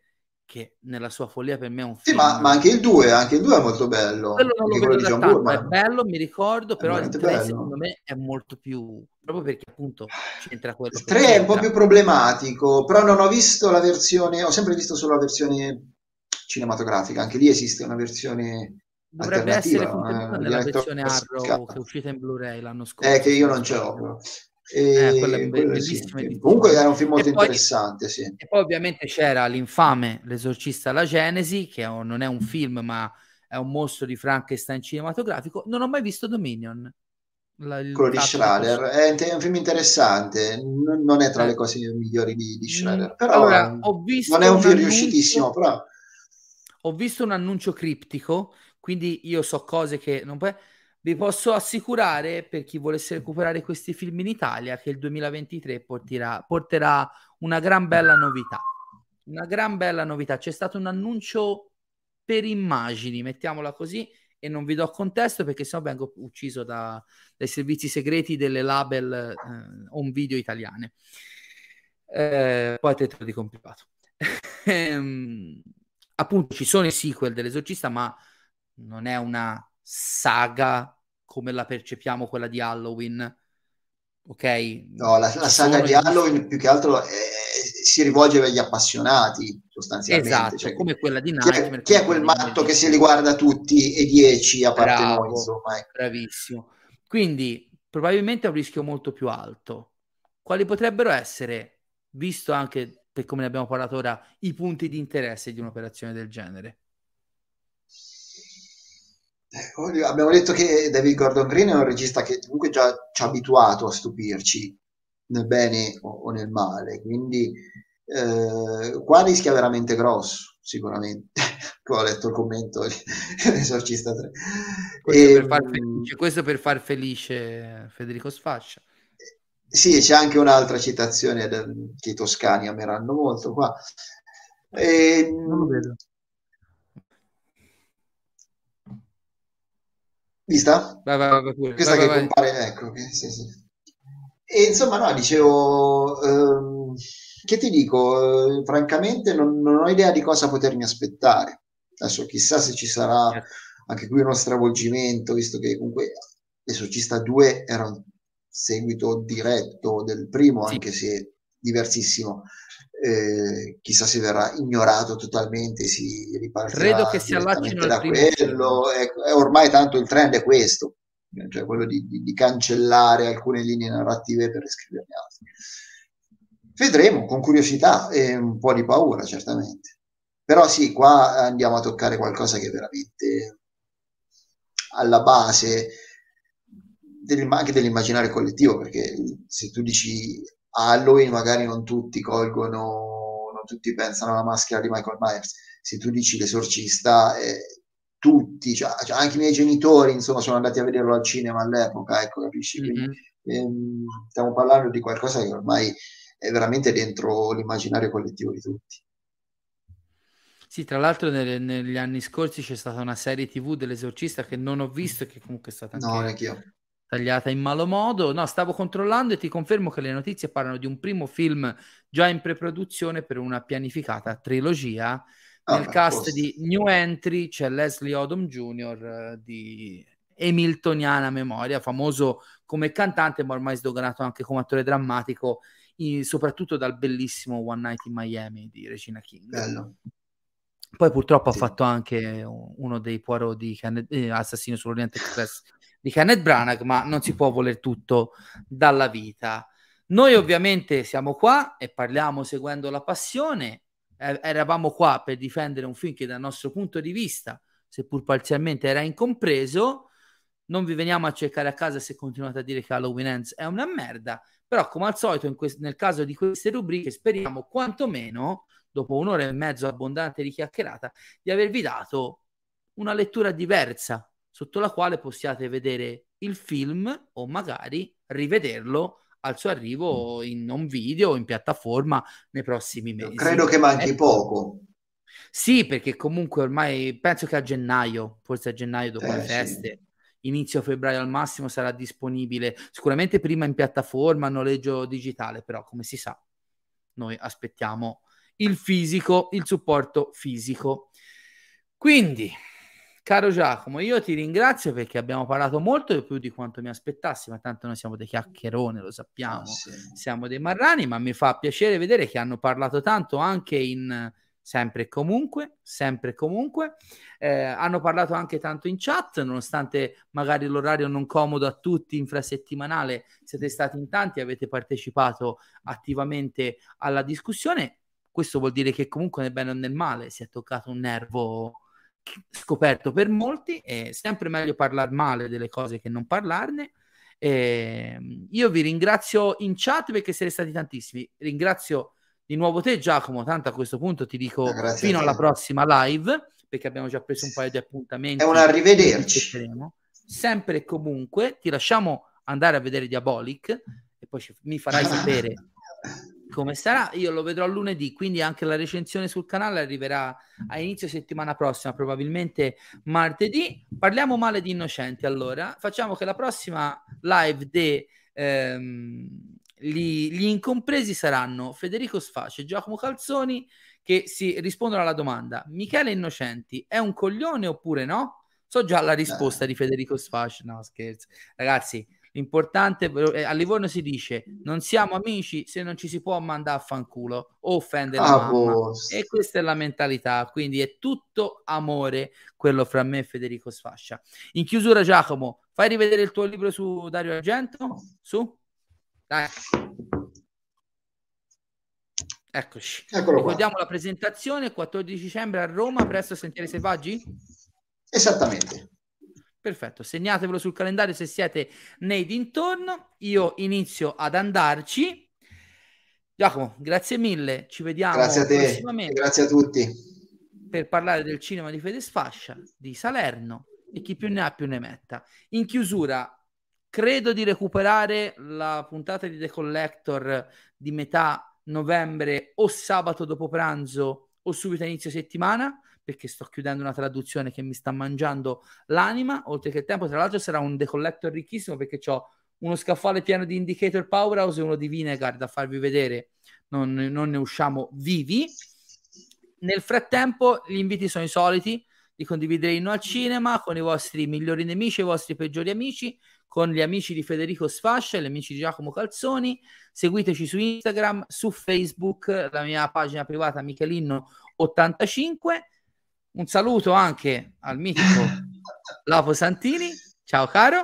C: che nella sua follia per me è un
D: film. Sì, ma, ma anche il 2, anche il 2 è molto bello.
C: Quello non lo vedo di John tanto, è bello, mi ricordo, però il 3 bello. secondo me è molto più proprio perché appunto c'entra quello.
D: Il 3 è un po' più problematico, però non ho visto la versione, ho sempre visto solo la versione cinematografica, anche lì esiste una versione
C: Dovrebbe essere eh, nella versione Arrow che è uscita in Blu-ray l'anno scorso.
D: Eh, che io non ce l'ho. E eh, bellissima sì. Comunque era un film molto poi, interessante. Sì.
C: E poi ovviamente c'era l'infame L'esorcista alla Genesi, che non è un film ma è un mostro di Frankenstein cinematografico. Non ho mai visto Dominion.
D: La, Quello di Schrader è, è, un film interessante, non, non è tra le eh. cose migliori di, di Schrader, mm, però allora, non è un film riuscitissimo. Però...
C: Ho visto un annuncio criptico, quindi io so cose che non puoi vi posso assicurare, per chi volesse recuperare questi film in Italia, che il 2023 porterà, porterà una gran bella novità. Una gran bella novità. C'è stato un annuncio per immagini, mettiamola così, e non vi do contesto perché sennò vengo ucciso da, dai servizi segreti delle label eh, home video italiane. Eh, poi te lo dico in privato. Ehm, appunto ci sono i sequel dell'esorcista, ma non è una saga come la percepiamo quella di Halloween. Ok?
D: No, la, la saga di Halloween più che altro è, si rivolge agli appassionati sostanzialmente.
C: Esatto,
D: cioè,
C: come quella di Nightmare.
D: Chi è, chi è quel matto che se li guarda tutti e dieci a parte
C: Bravo,
D: noi, insomma. Ecco.
C: Bravissimo. Quindi probabilmente è un rischio molto più alto. Quali potrebbero essere, visto anche per come ne abbiamo parlato ora, i punti di interesse di un'operazione del genere?
D: Eh, abbiamo detto che David Gordon Green è un regista che comunque già ci ha abituato a stupirci nel bene o, o nel male, quindi eh, qua rischia veramente grosso, sicuramente. Ho letto il commento dell'esorcista 3.
C: Questo, e, per far ehm, felice, questo per far felice Federico Sfascia.
D: Sì, c'è anche un'altra citazione del, che i toscani ameranno molto qua. E, non lo vedo. Vista?
C: Vai, vai, vai pure.
D: Questa
C: vai,
D: che compare, ecco, che, sì, sì. E insomma, no, dicevo, ehm, che ti dico, eh, francamente non, non, ho idea di cosa potermi aspettare. Adesso chissà se ci sarà anche qui uno stravolgimento, visto che comunque L'esorcista 2 era un seguito diretto del primo, sì. anche se diversissimo. Eh, chissà se verrà ignorato totalmente, si ripartirà
C: Credo che si allacino da quello.
D: È, è ormai tanto il trend è questo, cioè quello di, di, di cancellare alcune linee narrative per riscriverne altre. Vedremo con curiosità e un po' di paura, certamente. Però sì, qua andiamo a toccare qualcosa che è veramente alla base anche dell'immaginario collettivo, perché se tu dici Halloween magari non tutti colgono, non tutti pensano alla maschera di Michael Myers, se tu dici l'esorcista, eh, tutti, cioè, cioè, anche i miei genitori, insomma, sono andati a vederlo al cinema all'epoca, ecco, capisci? Quindi, mm-hmm. ehm, stiamo parlando di qualcosa che ormai è veramente dentro l'immaginario collettivo di tutti.
C: Sì, tra l'altro nel, negli anni scorsi c'è stata una serie TV dell'esorcista che non ho visto e che comunque è stata anche
D: no,
C: tagliata in malo modo. No, stavo controllando e ti confermo che le notizie parlano di un primo film già in preproduzione per una pianificata trilogia. Ah, Nel cast posto. di New Entry c'è Leslie Odom Jr. Eh, di Hamiltoniana memoria, famoso come cantante, ma ormai sdoganato anche come attore drammatico, in, soprattutto dal bellissimo One Night in Miami di Regina King.
D: Bello.
C: Poi purtroppo sì. ha fatto anche uno dei Poirot di eh, Assassino sull'Oriente Express di Kenneth Branagh, ma non si può voler tutto dalla vita. Noi ovviamente siamo qua e parliamo seguendo la passione. Eh, eravamo qua per difendere un film che dal nostro punto di vista, seppur parzialmente, era incompreso. Non vi veniamo a cercare a casa se continuate a dire che Halloween Ends è una merda, però come al solito quest- nel caso di queste rubriche speriamo quantomeno, dopo un'ora e mezzo abbondante di chiacchierata, di avervi dato una lettura diversa sotto la quale possiate vedere il film o magari rivederlo al suo arrivo in un video o in piattaforma nei prossimi mesi.
D: Credo che manchi eh, poco.
C: Sì, perché comunque ormai penso che a gennaio, forse a gennaio dopo eh, le feste, sì. inizio febbraio al massimo sarà disponibile, sicuramente prima in piattaforma, noleggio digitale, però come si sa, noi aspettiamo il fisico, il supporto fisico. Quindi Caro Giacomo, io ti ringrazio perché abbiamo parlato molto più di quanto mi aspettassi, ma tanto noi siamo dei chiacchierone, lo sappiamo, oh, sì. siamo dei marrani, ma mi fa piacere vedere che hanno parlato tanto anche in sempre e comunque, sempre e comunque, eh, hanno parlato anche tanto in chat, nonostante magari l'orario non comodo a tutti infrasettimanale, siete stati in tanti, avete partecipato attivamente alla discussione, questo vuol dire che comunque nel bene o nel male si è toccato un nervo scoperto per molti, è sempre meglio parlare male delle cose che non parlarne. Eh, io vi ringrazio in chat perché siete stati tantissimi. Ringrazio di nuovo te, Giacomo. Tanto a questo punto ti dico Grazie fino alla prossima live perché abbiamo già preso un paio di appuntamenti.
D: È un arrivederci.
C: sempre e comunque. Ti lasciamo andare a vedere Diabolic e poi ci, mi farai sapere come sarà. Io lo vedrò lunedì, quindi anche la recensione sul canale arriverà a inizio settimana prossima, probabilmente martedì. Parliamo male di Innocenti allora. Facciamo che la prossima live de ehm, gli, gli, incompresi saranno Federico Sface e Giacomo Calzoni che si rispondono alla domanda Michele Innocenti è un coglione oppure no? So già la risposta di Federico Sface, no scherzo. Ragazzi, l'importante eh, a Livorno si dice non siamo amici se non ci si può mandare a fanculo o offendere ah, la mamma. E questa è la mentalità, quindi è tutto amore quello fra me e Federico Sfascia. In chiusura Giacomo, fai rivedere il tuo libro su Dario Argento? Su? Dai. Eccoci. Ricordiamo la presentazione 14 dicembre a Roma presso Sentieri Selvaggi?
D: Esattamente.
C: Perfetto, segnatevelo sul calendario se siete nei dintorno. Io inizio ad andarci. Giacomo, grazie mille, ci vediamo
D: grazie a te, grazie a tutti.
C: Per parlare del cinema di Fede Sfascia, di Salerno e chi più ne ha più ne metta. In chiusura, credo di recuperare la puntata di The Collector di metà novembre o sabato dopo pranzo o subito a inizio settimana perché sto chiudendo una traduzione che mi sta mangiando l'anima, oltre che il tempo. Tra l'altro sarà un decollector ricchissimo perché ho uno scaffale pieno di indicator powerhouse e uno di vinegar da farvi vedere, non, non ne usciamo vivi. Nel frattempo gli inviti sono i soliti, di condividere Inno al cinema con i vostri migliori nemici, i vostri peggiori amici, con gli amici di Federico Sfascia e gli amici di Giacomo Calzoni. Seguiteci su Instagram, su Facebook, la mia pagina privata Michelino85 un saluto anche al mitico Lapo Santini, ciao caro,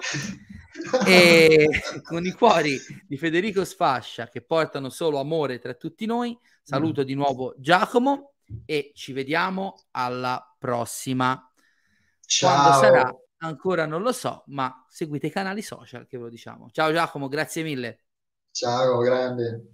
C: e con i cuori di Federico Sfascia che portano solo amore tra tutti noi. Saluto mm. di nuovo Giacomo e ci vediamo alla prossima. Ciao. Quando sarà ancora non lo so, ma seguite i canali social che ve lo diciamo. Ciao Giacomo, grazie mille.
D: Ciao, grande.